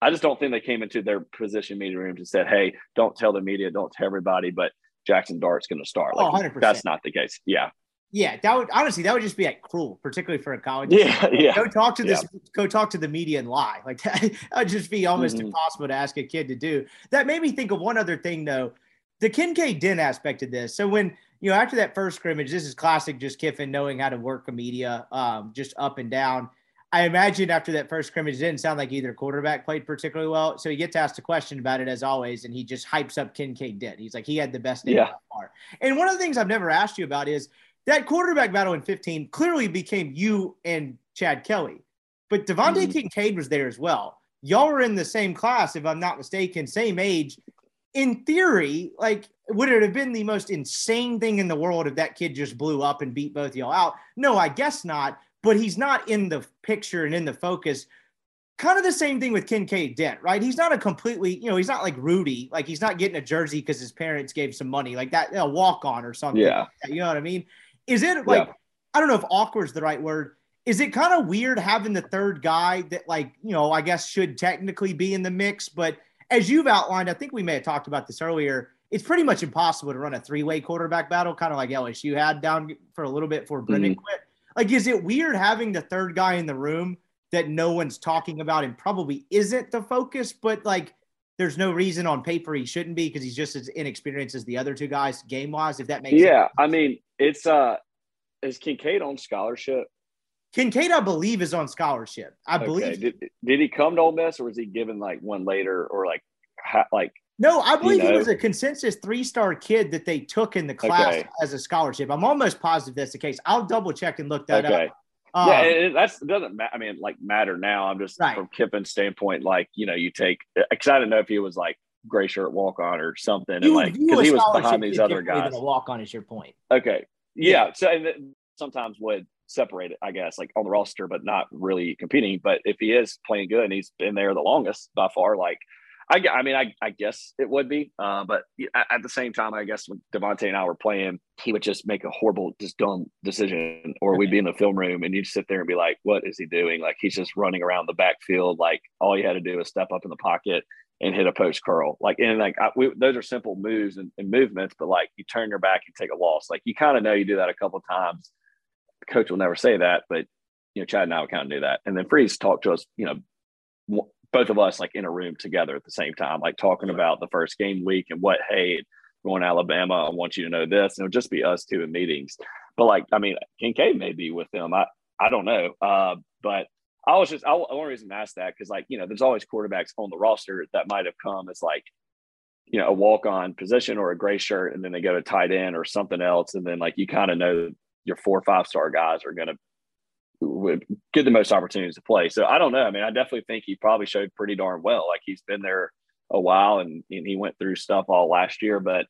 I just don't think they came into their position meeting rooms and said, "Hey, don't tell the media, don't tell everybody, but Jackson Dart's going to start." Like, oh, 100%. That's not the case. Yeah. Yeah, that would honestly that would just be like cruel, particularly for a college. Yeah, yeah. Go talk to this. Yeah. Go talk to the media and lie. Like that, would just be almost mm-hmm. impossible to ask a kid to do. That made me think of one other thing though. the Kincaid Dent aspect of this. So when you know after that first scrimmage, this is classic, just Kiffin knowing how to work a media, um, just up and down. I imagine after that first scrimmage, it didn't sound like either quarterback played particularly well. So he gets asked a question about it as always, and he just hypes up Kincaid Dent. He's like, he had the best day Yeah. far. And one of the things I've never asked you about is that quarterback battle in 15 clearly became you and Chad Kelly, but Devontae Mhm. Kincaid was there as well. Y'all were in the same class, if I'm not mistaken, same age. In theory, like, would it have been the most insane thing in the world if that kid just blew up and beat both y'all out? No, I guess not. But he's not in the picture and in the focus. Kind of the same thing with Kincaid Dent, right? He's not a completely, you know, he's not like Rudy. Like he's not getting a jersey because his parents gave some money, like that, a walk on or something. Yeah. You know what I mean? Is it like, I don't know if awkward is the right word. Is it kind of weird having the third guy that, like, you know, I guess should technically be in the mix? But as you've outlined, I think we may have talked about this earlier. It's pretty much impossible to run a three way quarterback battle, kind of like LSU had down for a little bit before Brennan mm-hmm. quit. Like, is it weird having the third guy in the room that no one's talking about and probably isn't the focus, but like, there's no reason on paper he shouldn't be because he's just as inexperienced as the other two guys game wise, if that makes sense. Yeah, I mean, it's uh, is Kincaid on scholarship? Kincaid, I believe, is on scholarship. I Okay. believe. Did, did he come to Ole Miss, or was he given like one later, or like ha, like No, I believe he know? was a consensus three star kid that they took in the class Okay. as a scholarship. I'm almost positive that's the case. I'll double check and look that okay? up. Um, yeah, it, that's it doesn't matter. I mean, like matter now. I'm just Right. from Kiffin's standpoint, like you know, you take because I didn't know if he was like gray shirt walk on or something, and you like because he was behind these other guys. walk on is your point. Okay. Yeah. So and th- sometimes would separate it, I guess, like on the roster, but not really competing. But if he is playing good and he's been there the longest by far, like I, I mean, I, I guess it would be. Uh, but at, the same time, I guess when Devontae and I were playing, he would just make a horrible, just dumb decision, or we'd be in the film room and you'd sit there and be like, what is he doing? Like he's just running around the backfield. Like all you had to do was step up in the pocket and hit a post curl. Like, and like I, we, those are simple moves and, and movements, but like you turn your back and take a loss. Like you kind of know you do that a couple times. The coach will never say that, but you know, Chad and I would kind of do that. And then Freeze talked to us, you know, both of us like in a room together at the same time, like talking about the first game week and what, hey, going to Alabama, I want you to know this. And it'll just be us two in meetings. But like, I mean, Kincaid may be with them. I, I don't know. Uh, but I was just, I, only reason I asked that, because like, you know, there's always quarterbacks on the roster that might have come as like, you know, a walk on position or a gray shirt, and then they go to tight end or something else. And then like, you kind of know your four or five star guys are going to would get the most opportunities to play. So I don't know. I mean, I definitely think he probably showed pretty darn well. Like he's been there a while and, and he went through stuff all last year, but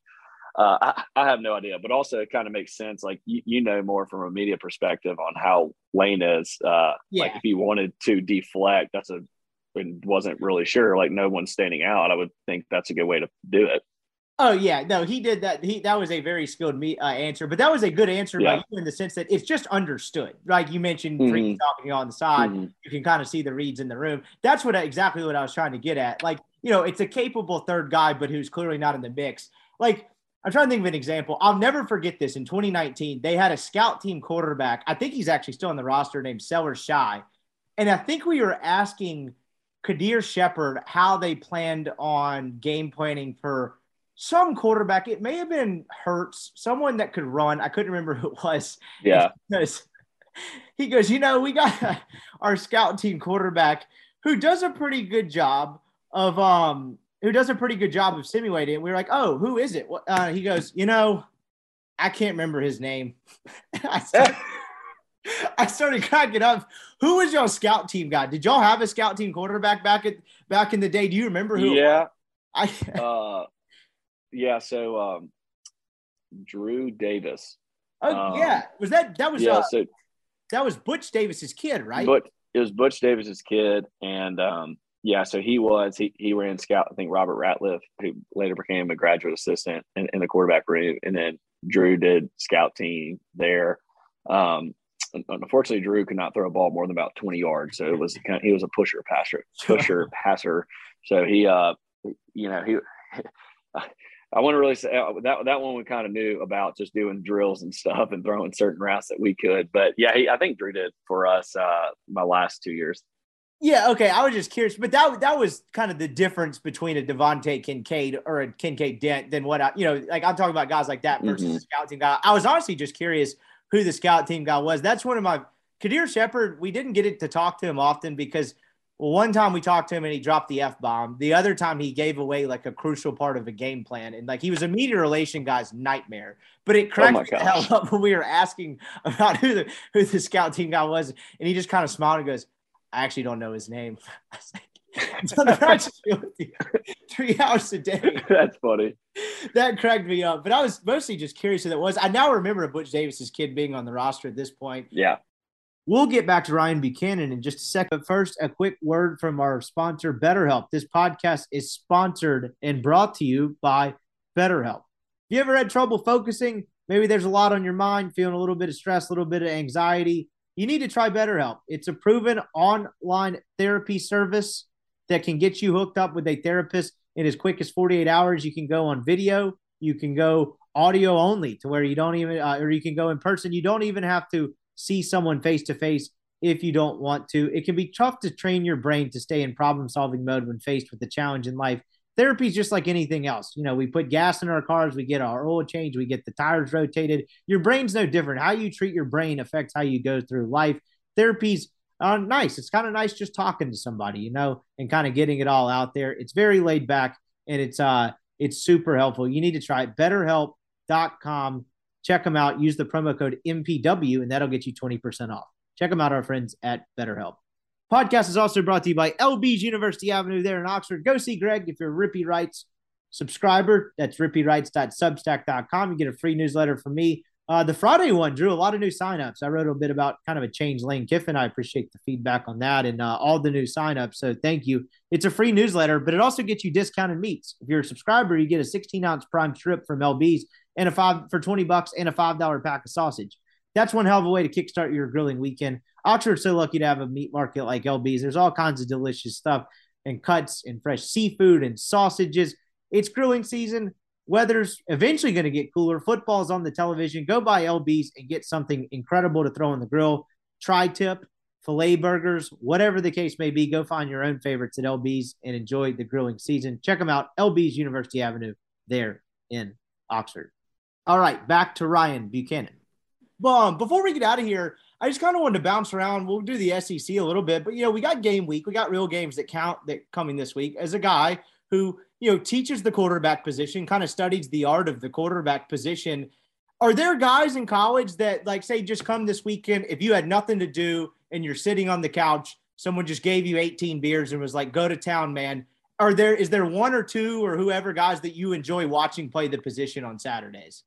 uh, I, I have no idea. But also, it kind of makes sense. Like you, you know more from a media perspective on how Lane is. Uh, Like if he wanted to deflect, that's a and wasn't really sure. Like no one's standing out. I would think that's a good way to do it. Oh yeah, no, he did that. He that was a very skilled me uh, answer, but that was a good answer by you in the sense that it's just understood. Like you mentioned, Mhm. Freeze talking on the side, Mhm. you can kind of see the reads in the room. That's what exactly what I was trying to get at. Like you know, it's a capable third guy, but who's clearly not in the mix. Like I'm trying to think of an example. I'll never forget this. In 2019, they had a scout team quarterback. I think he's actually still on the roster, named Sellers Shy, and I think we were asking Kadir Shepard how they planned on game planning for some quarterback. It may have been Hurts, someone that could run. I couldn't remember who it was. Yeah. Because he goes, you know, we got our scout team quarterback who does a pretty good job of um who does a pretty good job of simulating. And we were like, oh, who is it? Uh, he goes, you know, I can't remember his name. I, started, I started cracking up. Who was y'all scout team guy? Did y'all have a scout team quarterback back at back in the day? Do you remember who? Yeah. I Uh, yeah. So um, Drew Davis. oh Um, yeah, was that that was Yeah. uh, So that was Butch Davis's kid, right? But it was Butch Davis's kid, and um, yeah, so he was he he ran scout. I think Robert Ratliff, who later became a graduate assistant in, in the quarterback room, and then Drew did scout team there. Um, unfortunately, Drew could not throw a ball more than about twenty yards, so it was kind of, he was a pusher passer, pusher passer. So he, uh, you know, he. I want to really say uh, that that one we kind of knew about just doing drills and stuff and throwing certain routes that we could. But yeah, he, I think Drew did for us uh, my last two years. Yeah, okay. I was just curious, but that that was kind of the difference between a Devontae Kincaid or a Kincaid Dent than what I, you know, like I'm talking about guys like that versus Mhm. the scout team guy. I was honestly just curious who the scout team guy was. That's one of my Kadir Shepard. We didn't get it to talk to him often because well, one time we talked to him and he dropped the f bomb. The other time he gave away like a crucial part of a game plan, and like he was a media relation guy's nightmare. But it cracked me the hell up when we were asking about who the who the scout team guy was, and he just kind of smiled and goes. I actually don't know his name. I was like, it's on the practice with you three hours a day. That's funny. That cracked me up. But I was mostly just curious who that was. I now remember Butch Davis's kid being on the roster at this point. Yeah. We'll get back to Ryan Buchanan in just a second. But first, a quick word from our sponsor, BetterHelp. This podcast is sponsored and brought to you by BetterHelp. You ever had trouble focusing? Maybe there's a lot on your mind, feeling a little bit of stress, a little bit of anxiety. You need to try BetterHelp. It's a proven online therapy service that can get you hooked up with a therapist in as quick as 48 hours. You can go on video, you can go audio only to where you don't even, uh, or you can go in person. You don't even have to see someone face to face if you don't want to. It can be tough to train your brain to stay in problem solving mode when faced with a challenge in life. Therapy is just like anything else. You know, we put gas in our cars, we get our oil change, we get the tires rotated. Your brain's no different. How you treat your brain affects how you go through life. Therapy's uh, nice. It's kind of nice just talking to somebody, you know, and kind of getting it all out there. It's very laid back and it's uh it's super helpful. You need to try. BetterHelp.com. Check them out. Use the promo code MPW and that'll get you 20% off. Check them out, our friends at BetterHelp. Podcast is also brought to you by LB's University Avenue there in Oxford. Go see Greg if you're Rippee Writes subscriber. That's rippeewrites.substack.com. You get a free newsletter from me. Uh, the Friday one drew a lot of new signups. I wrote a bit about kind of a change Lane Kiffin. I appreciate the feedback on that and uh, all the new signups. So thank you. It's a free newsletter, but it also gets you discounted meats. If you're a subscriber, you get a 16 ounce prime strip from LB's and a five for 20 bucks and a $5 pack of sausage. That's one hell of a way to kickstart your grilling weekend. Oxford's so lucky to have a meat market like LB's. There's all kinds of delicious stuff and cuts and fresh seafood and sausages. It's grilling season. Weather's eventually going to get cooler. Football's on the television. Go buy LB's and get something incredible to throw on the grill. Tri tip, filet burgers, whatever the case may be. Go find your own favorites at LB's and enjoy the grilling season. Check them out. LB's University Avenue there in Oxford. All right, back to Ryan Buchanan. Um, before we get out of here, I just kind of wanted to bounce around. We'll do the SEC a little bit, but you know, we got game week. We got real games that count that coming this week. As a guy who you know teaches the quarterback position, kind of studies the art of the quarterback position. Are there guys in college that like say just come this weekend if you had nothing to do and you're sitting on the couch, someone just gave you 18 beers and was like, "Go to town, man." Are there is there one or two or whoever guys that you enjoy watching play the position on Saturdays?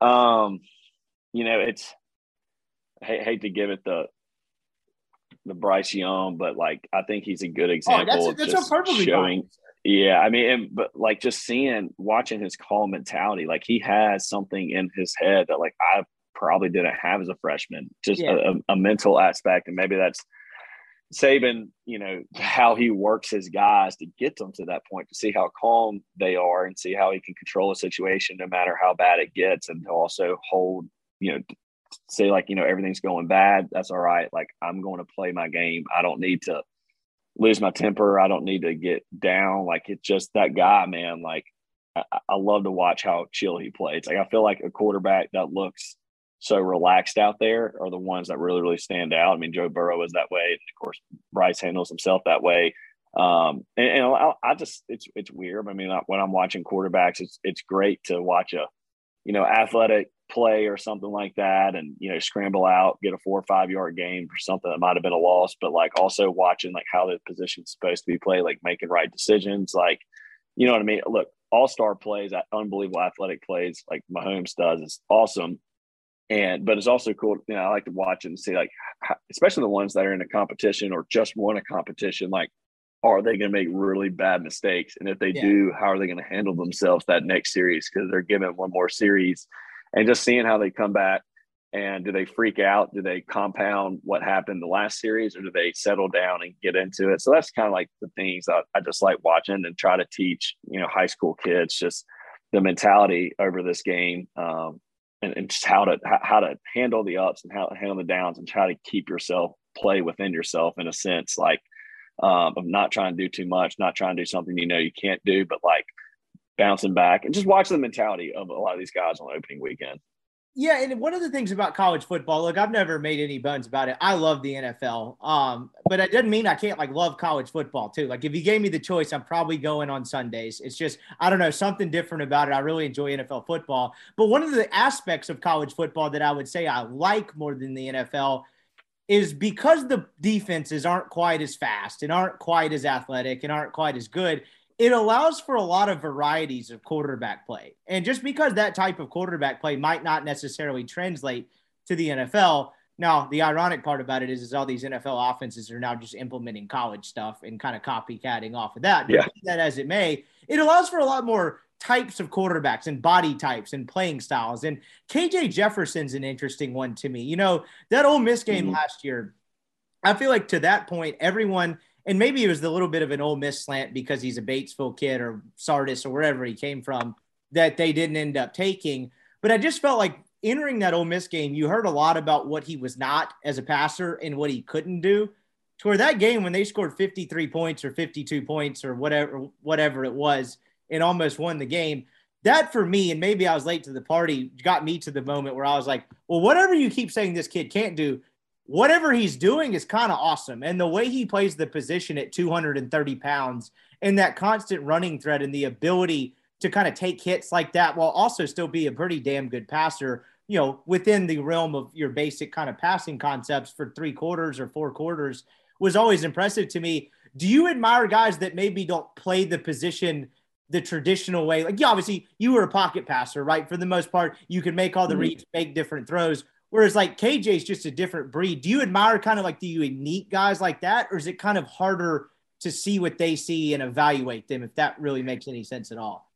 Um, you know, it's I hate, hate to give it the the Bryce Young, but like I think he's a good example Oh, that's, of that's just showing. Yeah, I mean, and, but like just seeing, watching his call mentality, like he has something in his head that like I probably didn't have as a freshman, just Yeah. a, a mental aspect, and maybe that's Saban, you know, how he works his guys to get them to that point, to see how calm they are and see how he can control a situation no matter how bad it gets, and to also hold, you know, say like, you know, everything's going bad. That's all right. Like I'm going to play my game. I don't need to lose my temper. I don't need to get down. Like it's just that guy, man. Like I, I love to watch how chill he plays. Like I feel like a quarterback that looks so relaxed out there are the ones that really, really stand out. I mean, Joe Burrow is that way, and of course, Bryce handles himself that way. Um, and, and I, I just, it's it's weird. I mean, when I'm watching quarterbacks, it's it's great to watch a, you know, athletic play or something like that, and you know, scramble out, get a four or five yard game for something that might have been a loss, but like also watching like how the position's supposed to be played, like making right decisions, like you know what I mean. Look, all star plays, unbelievable athletic plays, like Mahomes does, is awesome and but it's also cool you know i like to watch and see like especially the ones that are in a competition or just won a competition like are they going to make really bad mistakes? And if they Yeah. do how are they going to handle themselves that next series? Because they're given one more series. And just seeing how they come back and do they freak out? Do they compound what happened the last series or do they settle down and get into it? So that's kind of like the things that i just like watching and try to teach you know high school kids just the mentality over this game. Um, and, and just how to how to handle the ups and how to handle the downs and try to keep yourself play within yourself in a sense, like um, of not trying to do too much, not trying to do something you know you can't do, but like bouncing back and just watch the mentality of a lot of these guys on opening weekend. Yeah, and one of the things about college football, look, I've never made any bones about it. I love the NFL, um, but it doesn't mean I can't like love college football too. Like if you gave me the choice, I'm probably going on Sundays. It's just I don't know something different about it. I really enjoy NFL football, but one of the aspects of college football that I would say I like more than the NFL is because the defenses aren't quite as fast and aren't quite as athletic and aren't quite as good it allows for a lot of varieties of quarterback play. And just because that type of quarterback play might not necessarily translate to the NFL, now the ironic part about it is, is all these NFL offenses are now just implementing college stuff and kind of copycatting off of that. Yeah. That as it may, it allows for a lot more types of quarterbacks and body types and playing styles. And KJ Jefferson's an interesting one to me. You know, that Ole Miss game mm-hmm. last year, I feel like to that point, everyone – and maybe it was a little bit of an Ole Miss slant because he's a Batesville kid or Sardis or wherever he came from that they didn't end up taking. But I just felt like entering that Ole Miss game, you heard a lot about what he was not as a passer and what he couldn't do. Toward that game when they scored 53 points or 52 points or whatever whatever it was and almost won the game. That for me, and maybe I was late to the party, got me to the moment where I was like, well, whatever you keep saying this kid can't do, whatever he's doing is kind of awesome. And the way he plays the position at 230 pounds and that constant running threat and the ability to kind of take hits like that while also still be a pretty damn good passer, you know, within the realm of your basic kind of passing concepts for three quarters or four quarters was always impressive to me. Do you admire guys that maybe don't play the position the traditional way? Like, yeah, obviously you were a pocket passer, right? For the most part, you can make all the mm-hmm. reads, make different throws. Whereas like KJ is just a different breed. Do you admire kind of like the unique guys like that, or is it kind of harder to see what they see and evaluate them if that really makes any sense at all?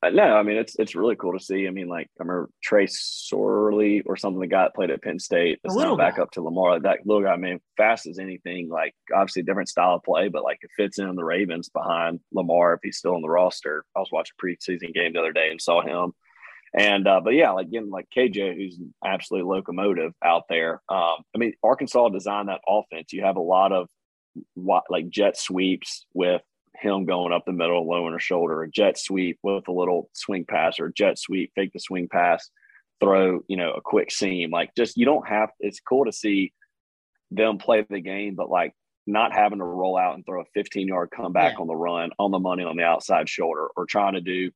Uh, no, I mean it's it's really cool to see. I mean, like I remember Trace Sorley or something that got played at Penn State. That's now back guy. up to Lamar. That little guy, I mean, fast as anything. Like obviously a different style of play, but like it fits in the Ravens behind Lamar if he's still on the roster. I was watching a preseason game the other day and saw him and uh, but yeah, like again, like KJ, who's an absolute locomotive out there. Um, I mean, Arkansas designed that offense. You have a lot of like jet sweeps with him going up the middle, low in her shoulder, a jet sweep with a little swing pass or jet sweep, fake the swing pass, throw, you know, a quick seam. Like just you don't have it's cool to see them play the game, but like not having to roll out and throw a 15 yard comeback yeah. on the run on the money on the outside shoulder or trying to do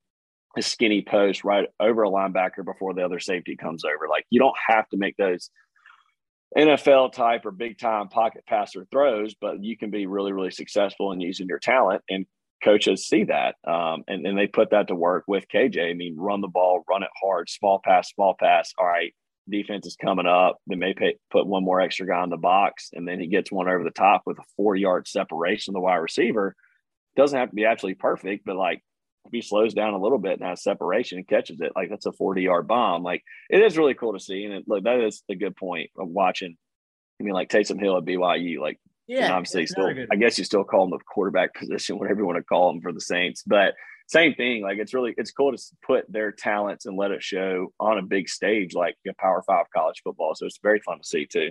a skinny post right over a linebacker before the other safety comes over. Like you don't have to make those NFL type or big time pocket passer throws, but you can be really, really successful in using your talent. And coaches see that. Um, and, and they put that to work with KJ. I mean, run the ball, run it hard, small pass, small pass. All right, defense is coming up. They may pay, put one more extra guy in the box, and then he gets one over the top with a four yard separation of the wide receiver. Doesn't have to be absolutely perfect, but like if he slows down a little bit and has separation and catches it, like that's a 40 yard bomb. Like it is really cool to see. And it, look, that is a good point of watching. I mean, like Taysom Hill at BYU, like, yeah, obviously still, I guess you still call him the quarterback position, whatever you want to call him for the Saints. But same thing. Like it's really, it's cool to put their talents and let it show on a big stage, like a power five college football. So it's very fun to see too.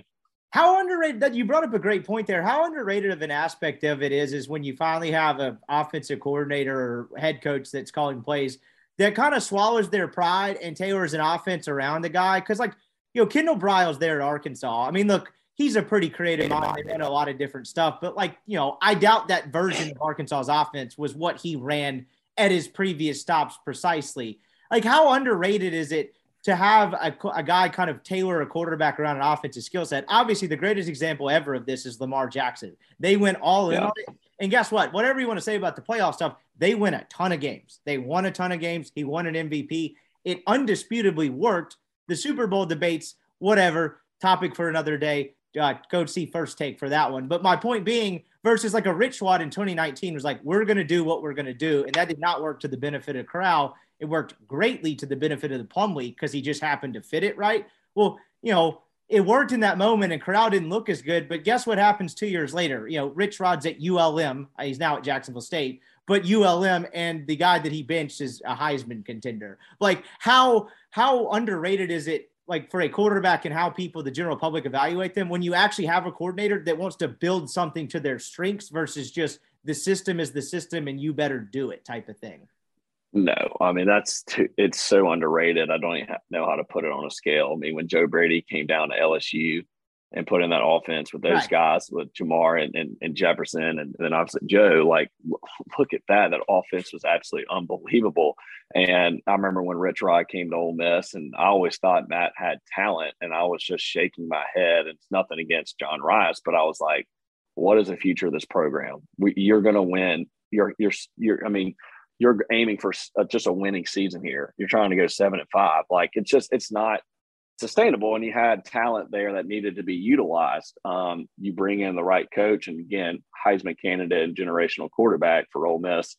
How underrated that you brought up a great point there. How underrated of an aspect of it is is when you finally have an offensive coordinator or head coach that's calling plays that kind of swallows their pride and tailors an offense around the guy. Cause like, you know, Kendal Briles there at Arkansas. I mean, look, he's a pretty creative mind and a lot of different stuff. But like, you know, I doubt that version of Arkansas's offense was what he ran at his previous stops precisely. Like, how underrated is it to have a, a, guy kind of tailor a quarterback around an offensive skill set. Obviously, the greatest example ever of this is Lamar Jackson. They went all in yeah. on it. And guess what? Whatever you want to say about the playoff stuff, they win a ton of games. They won a ton of games. He won an MVP. It undisputably worked. The Super Bowl debates, whatever, topic for another day. Uh, go see first take for that one. But my point being, versus like a Rich Rod in 2019 was like, we're going to do what we're going to do. And that did not work to the benefit of Corral. It worked greatly to the benefit of the Plumlee because he just happened to fit it right. Well, you know, it worked in that moment and Corral didn't look as good. But guess what happens two years later? You know, Rich Rod's at ULM. Uh, he's now at Jacksonville State, but ULM and the guy that he benched is a Heisman contender. Like how how underrated is it like for a quarterback and how people, the general public, evaluate them. When you actually have a coordinator that wants to build something to their strengths versus just the system is the system and you better do it type of thing. No, I mean that's too, it's so underrated. I don't even know how to put it on a scale. I mean, when Joe Brady came down to LSU and put in that offense with those right. guys, with Ja'Marr and, and, and, Jefferson, and then obviously Joe, like look at that. That offense was absolutely unbelievable. And I remember when Rich Rod came to Ole Miss, and I always thought Matt had talent, and I was just shaking my head. And it's nothing against John Rhys, but I was like, what is the future of this program? We, you're going to win. You're, you're, you're, I mean, you're aiming for a, just a winning season here. You're trying to go seven and five. Like it's just it's not sustainable. And you had talent there that needed to be utilized. Um, you bring in the right coach, and again, Heisman candidate and generational quarterback for Ole Miss.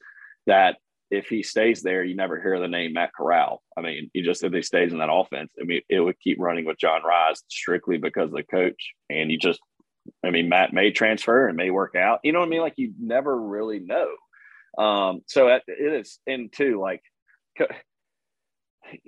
That if he stays there, you never hear the name Matt Corral. I mean, he just if he stays in that offense, I mean, it would keep running with John Rhys strictly because of the coach. And you just, I mean, Matt may transfer and may work out. You know what I mean? Like you never really know. Um, so it is, and two, like,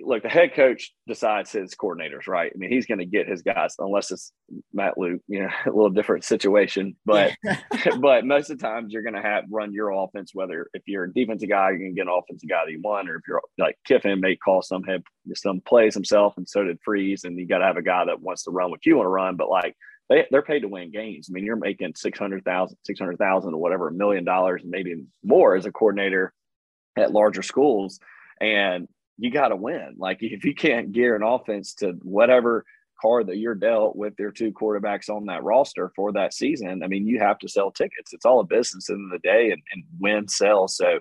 look, the head coach decides his coordinators, right? I mean, he's going to get his guys unless it's Matt Luke, you know, a little different situation. But but most of the times you're going to have run your offense. Whether if you're a defensive guy, you're going to get an offensive guy that you want, or if you're like Kiffin may call some head some plays himself, and so did Freeze, and you got to have a guy that wants to run what you want to run. But like they, they're paid to win games. I mean, you're making 600,000, 600,000 or whatever, a million dollars, and maybe more as a coordinator at larger schools. And you got to win. Like if you can't gear an offense to whatever card that you're dealt with their two quarterbacks on that roster for that season, I mean, you have to sell tickets. It's all a business in the day and, and win, sell. So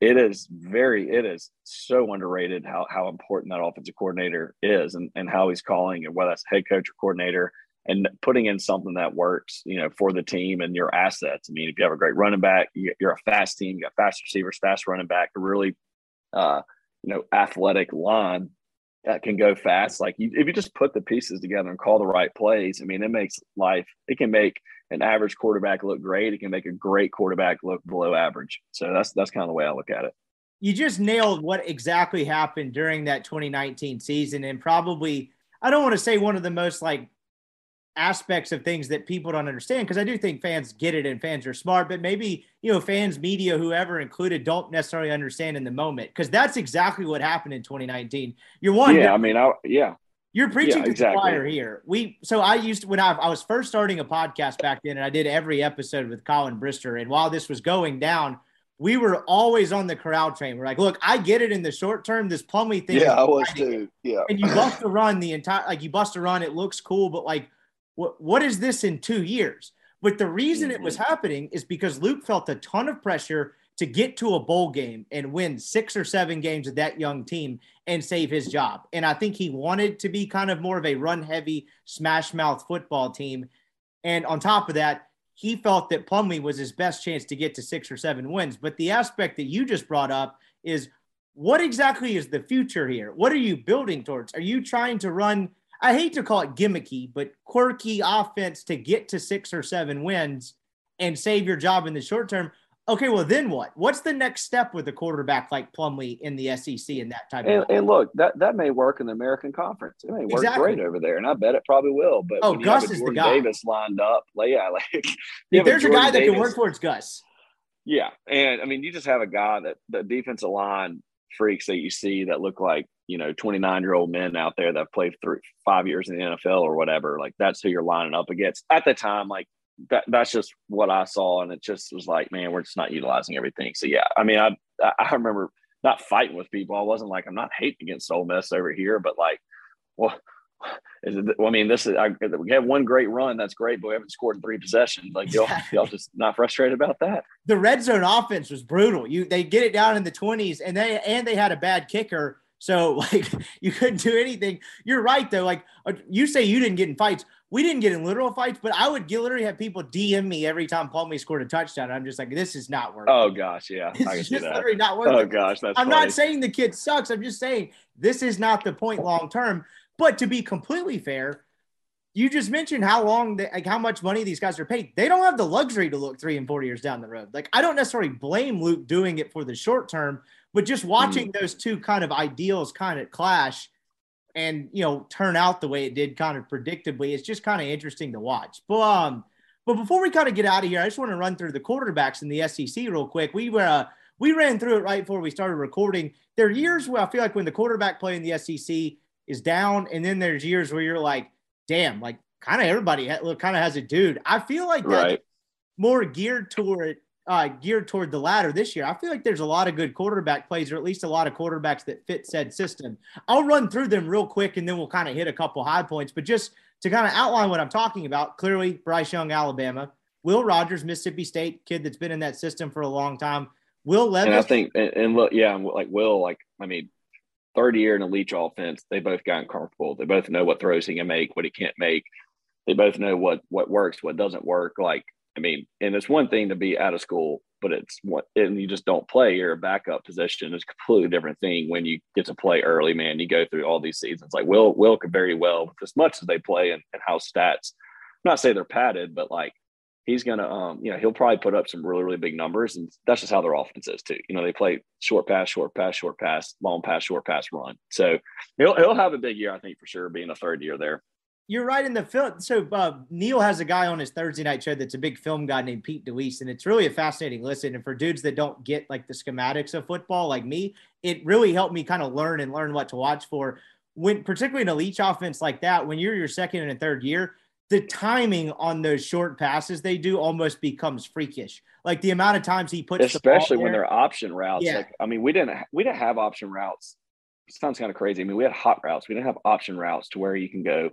it is very, it is so underrated how, how important that offensive coordinator is and, and how he's calling and whether that's head coach or coordinator and putting in something that works, you know, for the team and your assets. I mean, if you have a great running back, you're a fast team, you got fast receivers, fast running back, a really, uh, you know, athletic line that can go fast. Like you, if you just put the pieces together and call the right plays, I mean, it makes life. It can make an average quarterback look great. It can make a great quarterback look below average. So that's that's kind of the way I look at it. You just nailed what exactly happened during that 2019 season, and probably I don't want to say one of the most like aspects of things that people don't understand because I do think fans get it and fans are smart, but maybe you know fans, media, whoever included, don't necessarily understand in the moment because that's exactly what happened in 2019. You're one. Yeah, I mean, I, yeah. You're preaching yeah, to exactly. the choir here. We so I used when I, I was first starting a podcast back then, and I did every episode with Colin Brister. And while this was going down, we were always on the Corral train. We're like, look, I get it in the short term. This Plumlee thing. Yeah, I was too. Yeah. And you bust a run the entire like you bust a run. It looks cool, but like what, what is this in two years? But the reason it was mm-hmm. happening is because Luke felt a ton of pressure to get to a bowl game and win six or seven games with that young team and save his job. And I think he wanted to be kind of more of a run heavy, smash mouth football team. And on top of that, he felt that Plumlee was his best chance to get to six or seven wins. But the aspect that you just brought up is what exactly is the future here? What are you building towards? Are you trying to run I hate to call it gimmicky, but quirky offense to get to six or seven wins and save your job in the short term. Okay, well then what? What's the next step with a quarterback like Plumlee in the SEC and that type and, of? And look, that that may work in the American Conference. It may work exactly. great over there, and I bet it probably will. But oh, Gus is the guy. Davis lined up, yeah, like if there's a, a guy that Davis, can work for it's Gus. Yeah, and I mean, you just have a guy that the defensive line freaks that you see that look like you know 29 year old men out there that played through five years in the NFL or whatever. Like that's who you're lining up against at the time. Like that that's just what I saw, and it just was like, man, we're just not utilizing everything. So yeah, I mean, I I remember not fighting with people. I wasn't like I'm not hating against Ole Miss over here, but like, well, is it, well, I mean, this is I, we have one great run. That's great, but we haven't scored in three possessions. Like y'all, y'all just not frustrated about that. The red zone offense was brutal. You they get it down in the twenties, and they and they had a bad kicker. So like you couldn't do anything. You're right though. Like uh, you say, you didn't get in fights. We didn't get in literal fights, but I would literally have people DM me every time Plumlee scored a touchdown. I'm just like, this is not working. Oh gosh, yeah, this I can just literally not working. Oh gosh, that's. I'm funny. not saying the kid sucks. I'm just saying this is not the point long term. But to be completely fair, you just mentioned how long, they, like how much money these guys are paid. They don't have the luxury to look three and four years down the road. Like I don't necessarily blame Luke doing it for the short term, but just watching mm. those two kind of ideals kind of clash, and you know turn out the way it did kind of predictably. It's just kind of interesting to watch. But um, but before we kind of get out of here, I just want to run through the quarterbacks in the SEC real quick. We were uh, we ran through it right before we started recording. There are years where I feel like when the quarterback play in the SEC is down, and then there's years where you're like, damn, like kind of everybody kind of has a dude. I feel like that's right. more geared toward uh, geared toward the latter this year. I feel like there's a lot of good quarterback plays, or at least a lot of quarterbacks that fit said system. I'll run through them real quick, and then we'll kind of hit a couple high points. But just to kind of outline what I'm talking about, clearly Bryce Young, Alabama, Will Rogers, Mississippi State, kid that's been in that system for a long time. Will Levis. And I think, and, and look, yeah, like Will, like I mean, third year in a Leach offense, they both got comfortable. They both know what throws he can make, what he can't make. They both know what what works, what doesn't work. Like I mean, and it's one thing to be out of school, but it's what and you just don't play. You're a backup position. It's a completely different thing when you get to play early. Man, you go through all these seasons. Like Will, Will could very well, with as much as they play and, and how stats. I'm not say they're padded, but like he's gonna um you know he'll probably put up some really really big numbers and that's just how their offense is too you know they play short pass short pass short pass long pass short pass run so he'll, he'll have a big year i think for sure being a third year there you're right in the film. So uh, Neal has a guy on his Thursday night show that's a big film guy named Pete DeWeese, and it's really a fascinating listen. And for dudes that don't get like the schematics of football, like me, it really helped me kind of learn and learn what to watch for. When particularly in a Leach offense like that, when you're your second and third year, the timing on those short passes they do almost becomes freakish. Like the amount of times he puts, especially the when they're option routes. Yeah. Like I mean, we didn't we didn't have option routes. It sounds kind of crazy. I mean, we had hot routes. We didn't have option routes to where you can go.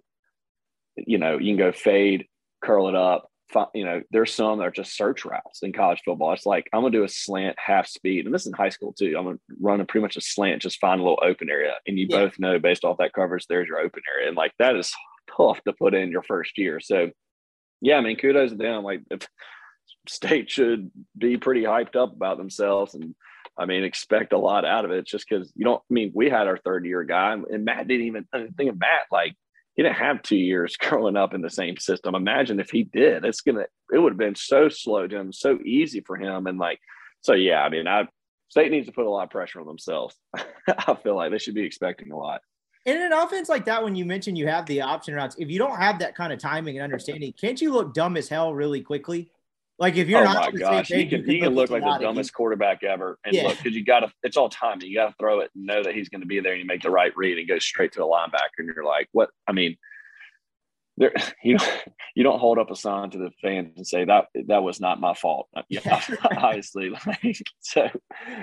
You know, you can go fade, curl it up. You know, there's some that are just search routes in college football. It's like I'm gonna do a slant half speed, and this is in high school too. I'm gonna run a pretty much a slant, just find a little open area, and you yeah. both know based off that coverage, there's your open area, and like that is tough to put in your first year. So, yeah, I mean, kudos to them. Like, if state should be pretty hyped up about themselves and I mean, expect a lot out of it just because you don't. I mean, we had our third year guy, and Matt didn't even think of Matt. Like, he didn't have two years growing up in the same system. Imagine if he did. It's gonna. It would have been so slow to him, so easy for him, and like, so yeah. I mean, I state needs to put a lot of pressure on themselves. I feel like they should be expecting a lot in an offense like that, when you mention you have the option routes, if you don't have that kind of timing and understanding, can't you look dumb as hell really quickly? Like if you're oh not, my gosh, he can, he can look like the dumbest quarterback ever. And yeah. look, because you got to, it's all timing. You got to throw it and know that he's going to be there, and you make the right read and go straight to the linebacker, and you're like, what? I mean, there you you don't hold up a sign to the fans and say that that was not my fault. Yeah, obviously. Like, so,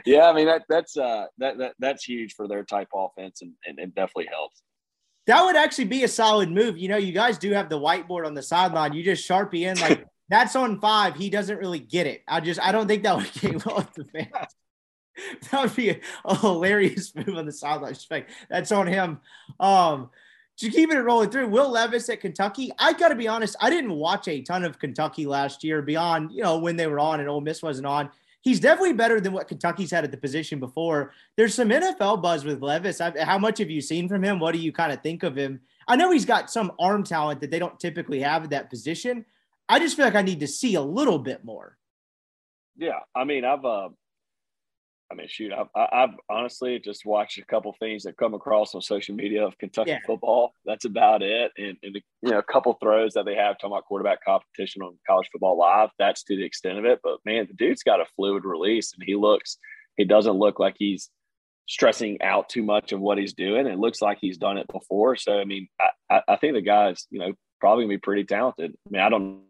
yeah, I mean that that's uh that, that that's huge for their type offense, and, and it definitely helps. That would actually be a solid move. You know, you guys do have the whiteboard on the sideline. You just sharpie in like that's on five. He doesn't really get it. I just I don't think that would get well with the fans. That would be a, hilarious move on the sideline. That's on him. Um, just keeping it rolling through. Will Levis at Kentucky. I got to be honest, I didn't watch a ton of Kentucky last year beyond, you know, when they were on and Ole Miss wasn't on. He's definitely better than what Kentucky's had at the position before. There's some NFL buzz with Levis. How much have you seen from him? What do you kind of think of him? I know he's got some arm talent that they don't typically have at that position. I just feel like I need to see a little bit more. Yeah, I mean, I've uh, I mean, shoot, I've, I've honestly just watched a couple things that come across on social media of Kentucky yeah. football. That's about it. And, and the, you know, a couple throws that they have talking about quarterback competition on college football live. That's to the extent of it. But man, the dude's got a fluid release and he looks, he doesn't look like he's stressing out too much of what he's doing. It looks like he's done it before. So, I mean, I, I think the guy's, you know, probably gonna be pretty talented. I mean, I don't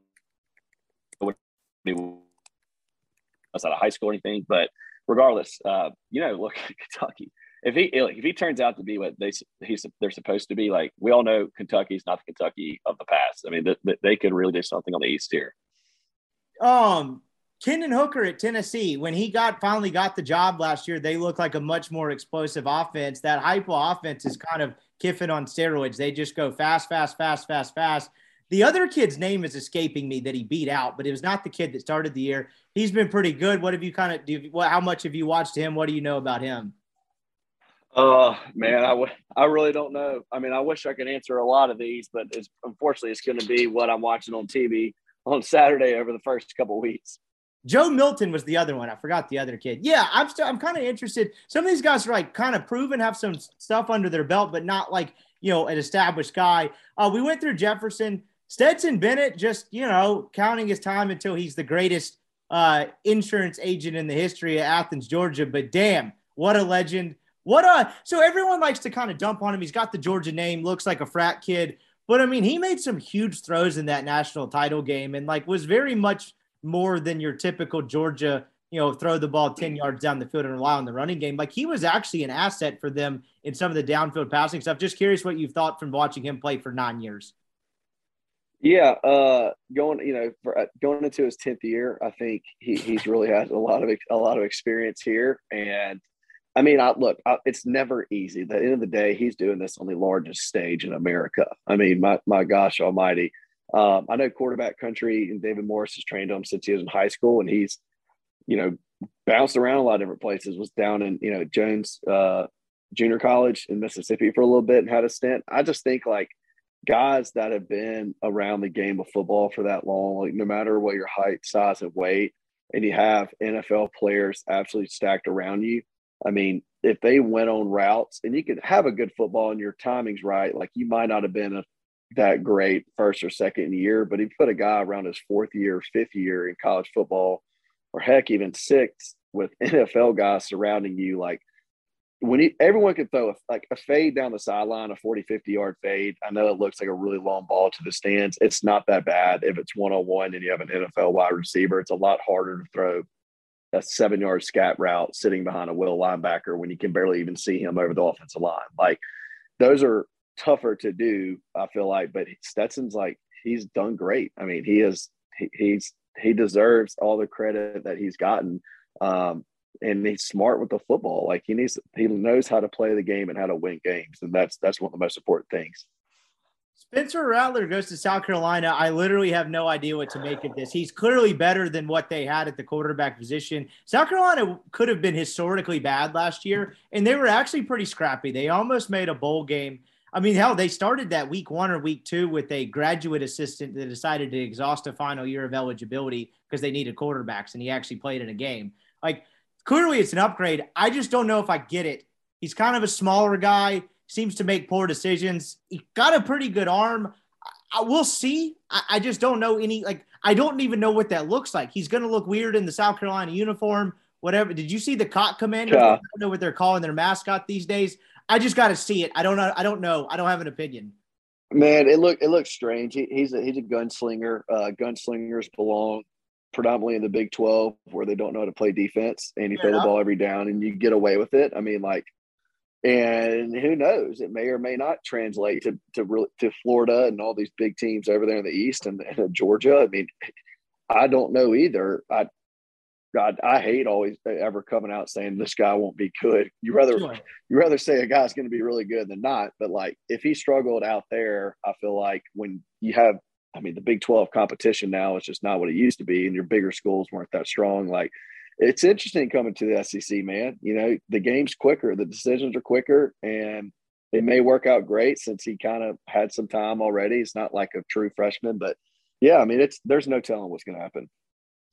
know what he was out of high school or anything, but regardless, uh, you know, look Kentucky. If he if he turns out to be what they he's they're supposed to be, like we all know, Kentucky's not the Kentucky of the past. I mean, th- they could really do something on the East here. Um, Hendon Hooker at Tennessee, when he got finally got the job last year, they look like a much more explosive offense. That Heupel offense is kind of Kiffin on steroids. They just go fast, fast, fast, fast, fast. The other kid's name is escaping me that he beat out, but it was not the kid that started the year. He's been pretty good. What have you kind of do? What, how much have you watched him? What do you know about him? Oh man, I, w- I really don't know. I mean, I wish I could answer a lot of these, but it's unfortunately it's going to be what I'm watching on TV on Saturday over the first couple weeks. Joe Milton was the other one. I forgot the other kid. Yeah, I'm still I'm kind of interested. Some of these guys are like kind of proven, have some stuff under their belt, but not like you know, an established guy. Uh, we went through Jefferson. Stetson Bennett, just, you know, counting his time until he's the greatest uh, insurance agent in the history of Athens, Georgia. But damn, what a legend. What a so everyone likes to kind of dump on him. He's got the Georgia name, looks like a frat kid. But I mean, he made some huge throws in that national title game and like was very much more than your typical Georgia, you know, throw the ball 10 yards down the field and rely on the running game. Like he was actually an asset for them in some of the downfield passing stuff. Just curious what you've thought from watching him play for nine years. Yeah, uh, going you know for, uh, going into his tenth year, I think he he's really had a lot of a lot of experience here, and I mean, I look, I, it's never easy. At the end of the day, he's doing this on the largest stage in America. I mean, my my gosh Almighty. Um, I know quarterback country, and David Morris has trained him since he was in high school, and he's you know bounced around a lot of different places. Was down in you know Jones uh, Junior College in Mississippi for a little bit and had a stint. I just think like guys that have been around the game of football for that long, like no matter what your height, size, and weight, and you have NFL players absolutely stacked around you. I mean, if they went on routes and you could have a good football and your timing's right, like you might not have been a, that great first or second year, but if you put a guy around his fourth year, fifth year in college football, or heck, even sixth with NFL guys surrounding you, like when he, everyone could throw a, like a fade down the sideline, a 40, 50 yard fade. I know it looks like a really long ball to the stands. It's not that bad if it's one on one and you have an NFL wide receiver. It's a lot harder to throw a seven yard scat route sitting behind a will linebacker when you can barely even see him over the offensive line. Like those are tougher to do, I feel like. But Stetson's like, he's done great. I mean, he is, he, he's, he deserves all the credit that he's gotten. Um, and he's smart with the football. Like he needs, he knows how to play the game and how to win games, and that's that's one of the most important things. Spencer Rattler goes to South Carolina. I literally have no idea what to make of this. He's clearly better than what they had at the quarterback position. South Carolina could have been historically bad last year, and they were actually pretty scrappy. They almost made a bowl game. I mean, hell, they started that week one or week two with a graduate assistant that decided to exhaust a final year of eligibility because they needed quarterbacks, and he actually played in a game. Like clearly it's an upgrade. I just don't know if I get it. He's kind of a smaller guy, seems to make poor decisions. He got a pretty good arm. I, I will see. I, I, just don't know any, like, I don't even know what that looks like. He's going to look weird in the South Carolina uniform, whatever. Did you see the Cot Commanders? Yeah. I don't know what they're calling their mascot these days. I just got to see it. I don't know. I don't know. I don't have an opinion. Man, it look it looks strange. He, he's a he's a gunslinger. Uh, gunslingers belong predominantly in the Big 12 where they don't know how to play defense and you throw the ball every down and you get away with it. I mean, like, and who knows? It may or may not translate to to really to Florida and all these big teams over there in the East and, and Georgia. I mean, I don't know either. I God, I hate always ever coming out saying this guy won't be good. You rather sure. you rather say a guy's going to be really good than not. But like if he struggled out there, I feel like when you have I mean, the Big 12 competition now is just not what it used to be, and your bigger schools weren't that strong. Like, it's interesting coming to the SEC, man. You know, the game's quicker, the decisions are quicker, and it may work out great since he kind of had some time already. It's not like a true freshman, but yeah, I mean, it's there's no telling what's going to happen.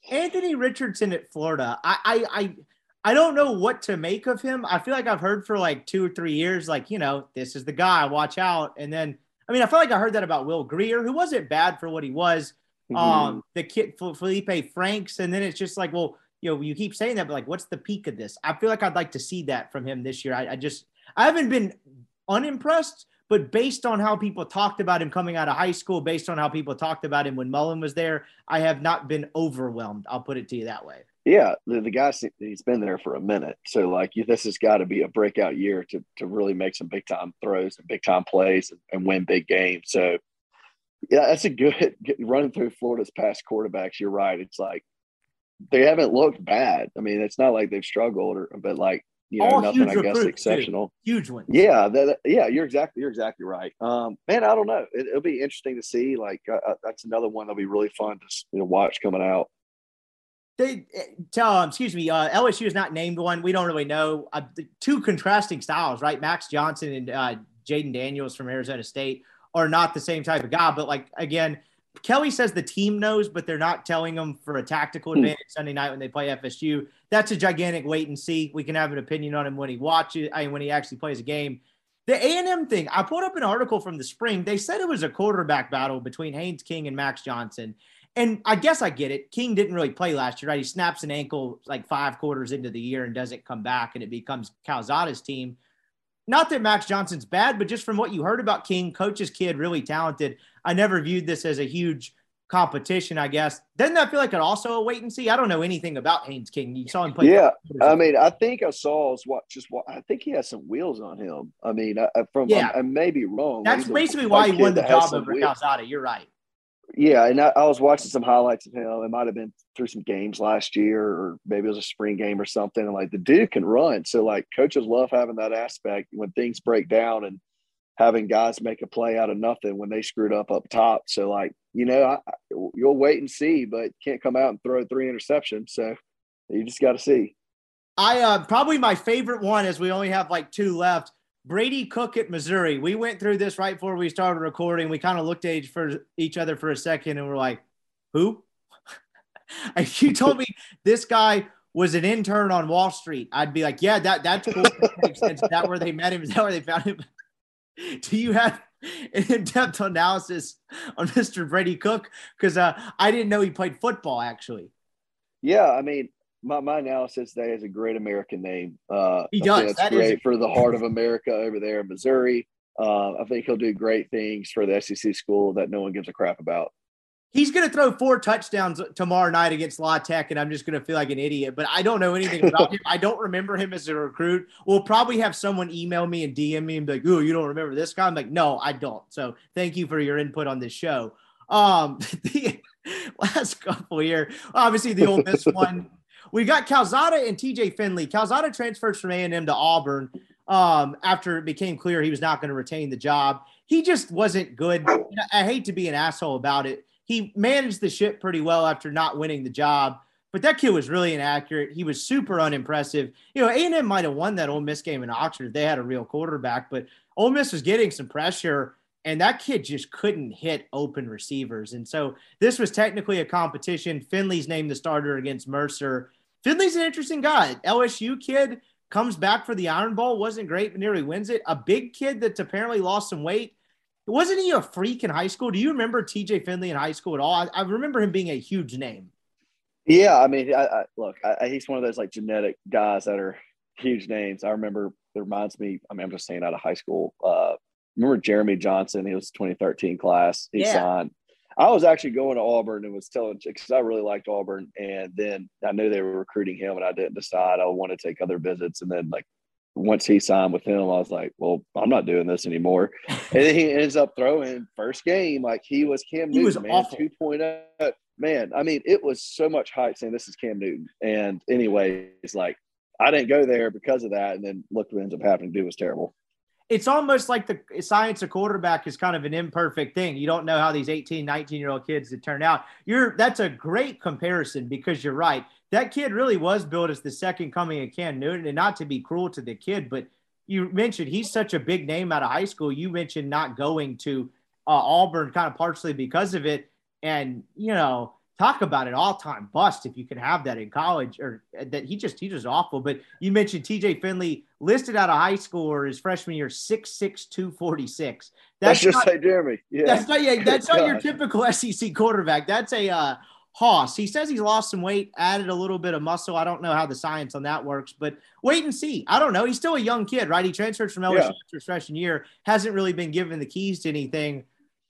Anthony Richardson at Florida, I, I, I, I don't know what to make of him. I feel like I've heard for like two or three years, like you know, this is the guy, watch out, and then I mean, I feel like I heard that about Will Grier, who wasn't bad for what he was. Mm-hmm. Um, the kid Felipe Franks, and then it's just like, well, you know, you keep saying that, but like, what's the peak of this? I feel like I'd like to see that from him this year. I, I just, I haven't been unimpressed, but based on how people talked about him coming out of high school, based on how people talked about him when Mullen was there, I have not been overwhelmed. I'll put it to you that way. Yeah, the, the guy he's been there for a minute, so like you, this has got to be a breakout year to to really make some big time throws and big time plays and, and win big games. So yeah, that's a good running through Florida's past quarterbacks. You're right. It's like they haven't looked bad. I mean, it's not like they've struggled, or but like you know, All nothing I guess exceptional. Too. Huge ones. Yeah, that, yeah, you're exactly you're exactly right. Um, man, I don't know. It, will be interesting to see. Like uh, uh, that's another one that'll be really fun to you know, watch coming out. They tell, um, excuse me, uh, LSU is not named one. We don't really know. Uh, two contrasting styles, right? Max Johnson and uh, Jayden Daniels from Arizona State are not the same type of guy. But like again, Kelly says the team knows, but they're not telling them for a tactical hmm. advantage Sunday night when they play FSU. That's a gigantic wait and see. We can have an opinion on him when he watches, I mean, when he actually plays a game. The A&M thing, I pulled up an article from the spring. They said it was a quarterback battle between Haynes King and Max Johnson. And I guess I get it. King didn't really play last year, right? He snaps an ankle like five quarters into the year and doesn't come back, and it becomes Calzada's team. Not that Max Johnson's bad, but just from what you heard about King, coach's kid, really talented. I never viewed this as a huge competition, I guess. Doesn't that feel like it also a wait and see? I don't know anything about Haynes King. You saw him play. Yeah, I mean, I think I saw is what just what I think he has some wheels on him. I mean, I, from Yeah. I, I may be wrong. That's He's a basically white why he won the job over wheels. Calzada. You're right. Yeah, and I, I was watching some highlights of him. It might have been through some games last year, or maybe it was a spring game or something. And like the dude can run, so like coaches love having that aspect when things break down and having guys make a play out of nothing when they screwed up up top. So like you know, I, you'll wait and see, but can't come out and throw three interceptions. So you just got to see. I uh, probably my favorite one, is we only have like two left. Brady Cook at Missouri. We went through this right before we started recording. We kind of looked at each other for a second, and we're like, "Who?" if you told me this guy was an intern on Wall Street, I'd be like, "Yeah, that that's cool. That makes sense. Is that where they met him? Is that where they found him?" Do you have an in-depth analysis on Mr. Brady Cook? Because uh, I didn't know he played football. Actually, Yeah, I mean, my, my analysis today is a great American name. Uh, He does. That's That is- great for the heart of America over there in Missouri. Uh, I think he'll do great things for the SEC school that no one gives a crap about. He's going to throw four touchdowns tomorrow night against La Tech, and I'm just going to feel like an idiot. But I don't know anything about him. I don't remember him as a recruit. We'll probably have someone email me and DM me and be like, "Oh, you don't remember this guy?" I'm like, "No, I don't." So thank you for your input on this show. Um, the last couple here, obviously the Ole Miss one. We got Calzada and TJ Finley. Calzada transfers from A&M to Auburn um, after it became clear he was not going to retain the job. He just wasn't good. I hate to be an asshole about it. He managed the ship pretty well after not winning the job, but that kid was really inaccurate. He was super unimpressive. You know, A&M might have won that Ole Miss game in Oxford if they had a real quarterback, but Ole Miss was getting some pressure, and that kid just couldn't hit open receivers. And so this was technically a competition. Finley's named the starter against Mercer. Finley's an interesting guy. LSU kid comes back for the Iron Bowl, wasn't great, but nearly wins it. A big kid that's apparently lost some weight. Wasn't he a freak in high school? Do you remember TJ Finley in high school at all? I, I remember him being a huge name. Yeah, I mean, I, I, look, he's one of those like genetic guys that are huge names. I remember it reminds me. I mean, I'm just saying out of high school. Uh, remember Jeremy Johnson? He was 2013 class. He Yeah. signed. I was actually going to Auburn and was telling because I really liked Auburn, and then I knew they were recruiting him, and I didn't decide I want to take other visits, and then like once he signed with him, I was like, well, I'm not doing this anymore. and then he ends up throwing first game like he was Cam He Newton, was man, awful. 2.0. Man, I mean, it was so much hype saying this is Cam Newton. And anyway, it's like I didn't go there because of that. And then look what ends up happening. Dude was terrible. It's almost like the science of quarterback is kind of an imperfect thing. You don't know how these 18, 19 year old kids would turn out. You're that's a great comparison because you're right. That kid really was built as the second coming of Cam Newton, and not to be cruel to the kid, but you mentioned he's such a big name out of high school. You mentioned not going to uh, Auburn kind of partially because of it. And, you know, talk about an all time bust if you can have that in college or uh, that he just, he just awful. But you mentioned TJ Finley listed out of high school or his freshman year, 6'6, 246. That's, just not, Jeremy. Yeah. that's not, yeah, that's not your typical SEC quarterback. That's a, uh, Hoss. He says he's lost some weight, added a little bit of muscle. I don't know how the science on that works, but wait and see. I don't know. He's still a young kid, right? He transferred from LSU Yeah. after his freshman year, hasn't really been given the keys to anything.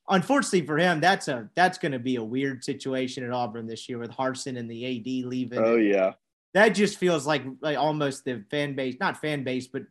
Unfortunately for him, that's a that's going to be a weird situation at Auburn this year with Harsin and the AD leaving. Oh, yeah. That just feels like like almost the fan base, not fan base, but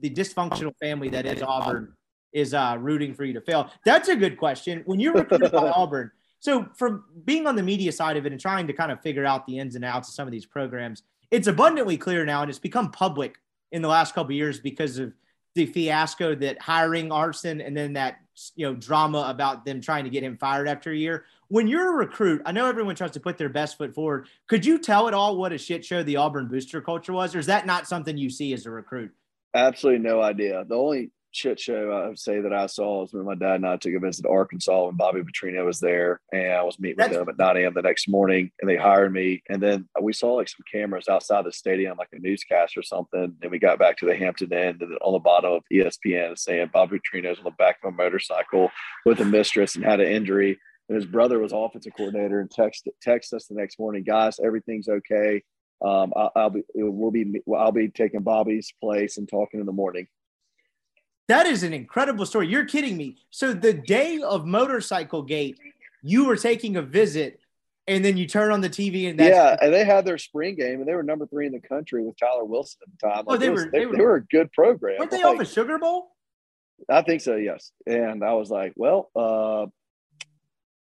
the dysfunctional family that is Auburn is uh, rooting for you to fail. That's a good question. When you're recruited by Auburn, so from being on the media side of it and trying to kind of figure out the ins and outs of some of these programs, it's abundantly clear now, and it's become public in the last couple of years because of the fiasco that hiring Harsin and then that you know drama about them trying to get him fired after a year. When you're a recruit, I know everyone tries to put their best foot forward. Could you tell at all what a shit show the Auburn booster culture was, or is that not something you see as a recruit? Absolutely no idea. The only shit show I would say that I saw was when my dad and I took a visit to Arkansas when Bobby Petrino was there, and I was meeting with That's- them at 9 a.m. the next morning, and they hired me. And then we saw like some cameras outside the stadium, like a newscast or something. And we got back to the Hampton Inn, and on the bottom of ESPN saying Bobby Petrino's on the back of a motorcycle with a mistress and had an injury. And his brother was offensive coordinator and text text us the next morning, guys, everything's okay. Um, I'll, I'll be we'll be I'll be taking Bobby's place and talking in the morning. That is an incredible story. You're kidding me. So the day of motorcycle gate, you were taking a visit and then you turn on the TV and that's yeah, and they had their spring game, and they were number three in the country with Tyler Wilson at the time. Oh, they was- were- they, they were- they were a good program. weren't they Like, off a Sugar Bowl? I think so, yes. And I was like, well, uh,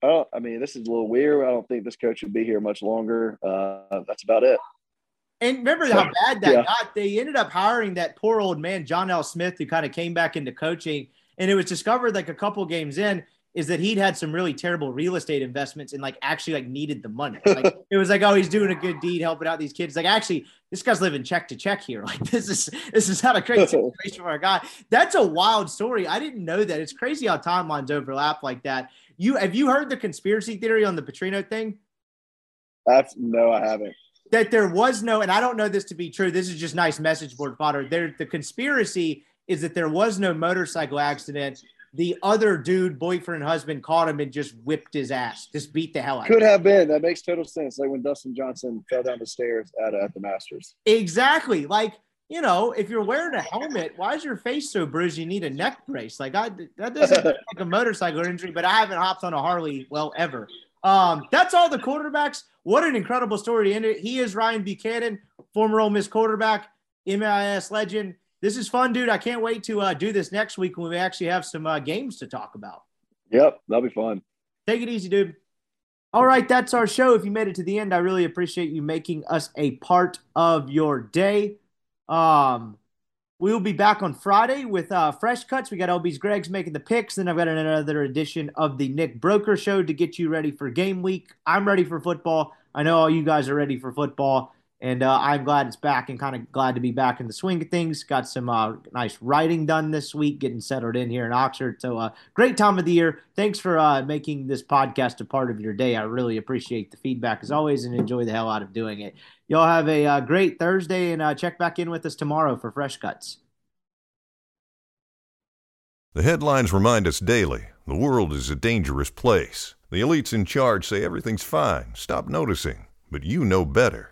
I don't. I mean, this is a little weird. I don't think this coach would be here much longer. Uh, that's about it. And remember how bad that Yeah. got? They ended up hiring that poor old man, John L. Smith, who kind of came back into coaching. And it was discovered like a couple games in is that he'd had some really terrible real estate investments and like actually like needed the money. Like it was like, oh, he's doing a good deed helping out these kids. Like actually, this guy's living check to check here. Like this is this is not a great situation for a guy. That's a wild story. I didn't know that. It's crazy how timelines overlap like that. You have you heard the conspiracy theory on the Petrino thing? That's no, I haven't. That there was no, and I don't know this to be true. This is just nice message board fodder. There, the conspiracy is that there was no motorcycle accident. The other dude, boyfriend, husband, caught him and just whipped his ass, just beat the hell out. of him. Could have been. That makes total sense. Like when Dustin Johnson fell down the stairs at at the Masters. Exactly. Like you know, if you're wearing a helmet, why is your face so bruised? You need a neck brace. Like I, that doesn't look like a motorcycle injury, but I haven't hopped on a Harley well ever. Um, that's all the quarterbacks. What an incredible story to end it. He is Ryan Buchanan, former Ole Miss quarterback, MIS legend. This is fun, dude. I can't wait to uh, do this next week when we actually have some uh, games to talk about. Yep, that'll be fun. Take it easy, dude. All right, that's our show. If you made it to the end, I really appreciate you making us a part of your day. Um, we will be back on Friday with uh, fresh cuts. We got LB's Greg's making the picks. Then I've got another edition of the Nick Broker Show to get you ready for game week. I'm ready for football. I know all you guys are ready for football, and uh, I'm glad it's back and kind of glad to be back in the swing of things. Got some uh, nice writing done this week, getting settled in here in Oxford. So, uh, great time of the year. Thanks for uh, making this podcast a part of your day. I really appreciate the feedback as always and enjoy the hell out of doing it. Y'all have a uh, great Thursday and uh, check back in with us tomorrow for fresh cuts. The headlines remind us daily the world is a dangerous place. The elites in charge say everything's fine, stop noticing. But you know better.